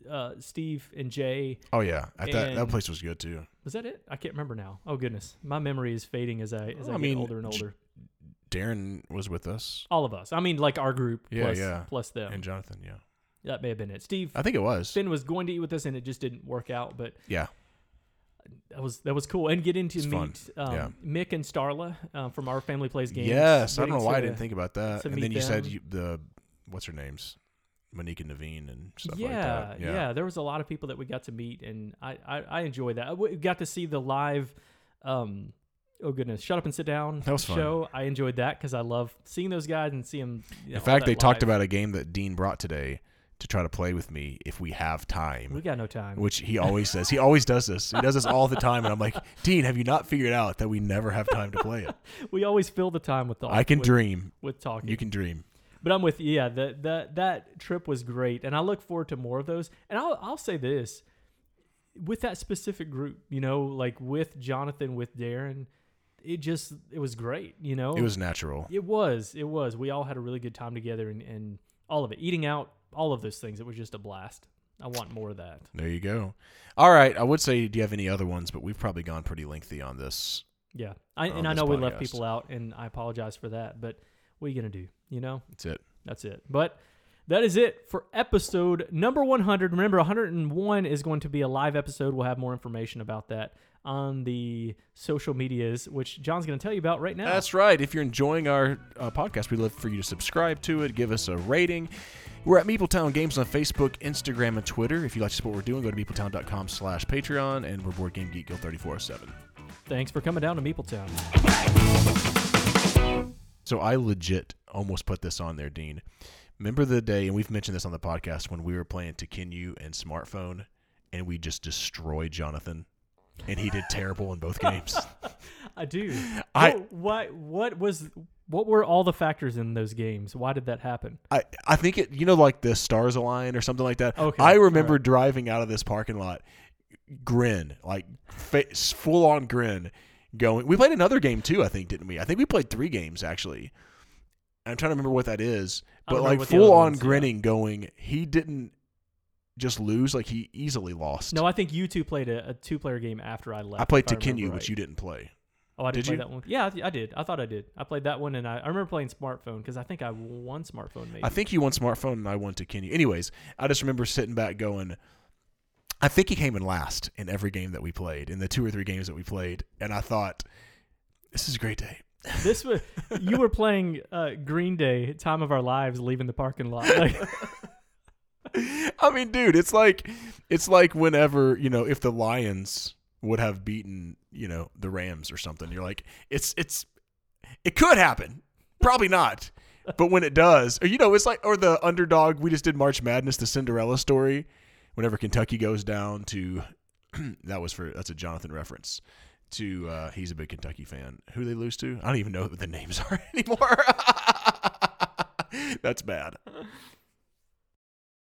A: uh, Steve and Jay,
B: Oh yeah, At that that place was good too.
A: was that it? I can't remember now. Oh goodness, my memory is fading as I as I,
B: I
A: get
B: mean,
A: older and older.
B: Darren was with us
A: All of us. I mean, like our group
B: Yeah,
A: plus
B: yeah.
A: plus them.
B: and Jonathan. Yeah,
A: that may have been it. Steve
B: I think it was.
A: Finn was going to eat with us and it just didn't work out, but
B: Yeah,
A: that was that was cool. And get into
B: It's
A: meet um,
B: Yeah.
A: Mick and Starla uh, from our family plays games.
B: yes. I don't know why I didn't think about that. And then you said you, the what's her names, Monique and Naveen and stuff
A: yeah,
B: like that.
A: yeah, There was a lot of people that we got to meet, and I I, I enjoy that. We got to see the live um, oh goodness, shut up and sit down.
B: That was fun.
A: show. I enjoyed that because I love seeing those guys and seeing them. You know,
B: In fact, they talked about a game that Dean brought today to try to play with me if we have time.
A: We got no time.
B: which he always says. He always does this. He does this all the time, and I'm like, Dean, have you not figured out that we never have time to play it?
A: we always fill the time with talk.
B: I can
A: with,
B: dream.
A: with talking.
B: You can dream.
A: But I'm with you. Yeah, that that that trip was great, and I look forward to more of those. And I'll I'll say this, with that specific group, you know, like with Jonathan, with Darren, it just it was great. You know,
B: It was natural.
A: it was it was. We all had a really good time together, and and all of it, eating out, all of those things. It was just a blast. I want more of that.
B: There you go. All right. I would say, do you have any other ones? But we've probably gone pretty lengthy on this.
A: Yeah, I,
B: On
A: and I know we left people out, and I apologize for that. But what are you gonna do? You know.
B: That's it.
A: That's it. But that is it for episode number 100. Remember, 101 is going to be a live episode. We'll have more information about that on the social medias, which John's going to tell you about right now.
B: That's right. If you're enjoying our uh, podcast, we'd love for you to subscribe to it, give us a rating. We're at Meepletown Games on Facebook, Instagram, and Twitter. If you like to support what we're doing, go to meepletown.com slash Patreon, and we're Board Game Geek Guild 347.
A: Thanks for coming down to Meepletown.
B: So I legit almost put this on there, Dean. Remember the day, and we've mentioned this on the podcast, when we were playing Tekhenu and Smartphone, and we just destroyed Jonathan, and he did terrible in both games.
A: I do.
B: I-
A: what, what what was what were all the factors in those games? Why did that happen?
B: I, I think it, you know, like the stars align or something like that.
A: Okay,
B: I remember
A: alright.
B: driving out of this parking lot, grin, like face, full on grin, going. We played another game too, I think, didn't we? I think we played three games actually. I'm trying to remember what that is, but like
A: what the other
B: full on grinning, going. He didn't just lose; like he easily lost.
A: No, I think you two played a, a two player game after I left.
B: I played Tekhenu,
A: right.
B: which you didn't play.
A: Oh, I didn't
B: Did
A: play
B: you?
A: that one. Yeah, I, I did. I thought I did. I played that one, and I, I remember playing smartphone because I think I won smartphone. Maybe
B: I think you won smartphone and I won Tekhenu. Anyways, I just remember sitting back going. I think he came in last in every game that we played, in the two or three games that we played, and I thought, this is a great day.
A: This was you were playing uh, Green Day, "Time of Our Lives," leaving the parking lot. Like,
B: I mean, dude, it's like it's like whenever you know if the Lions would have beaten you know the Rams or something, you're like, it's it's it could happen, probably not, but when it does, or you know, it's like or the underdog. We just did March Madness, the Cinderella story. Whenever Kentucky goes down to, that was for that's a Jonathan reference. To uh, he's a big Kentucky fan. Who they lose to? I don't even know what the names are anymore. that's bad.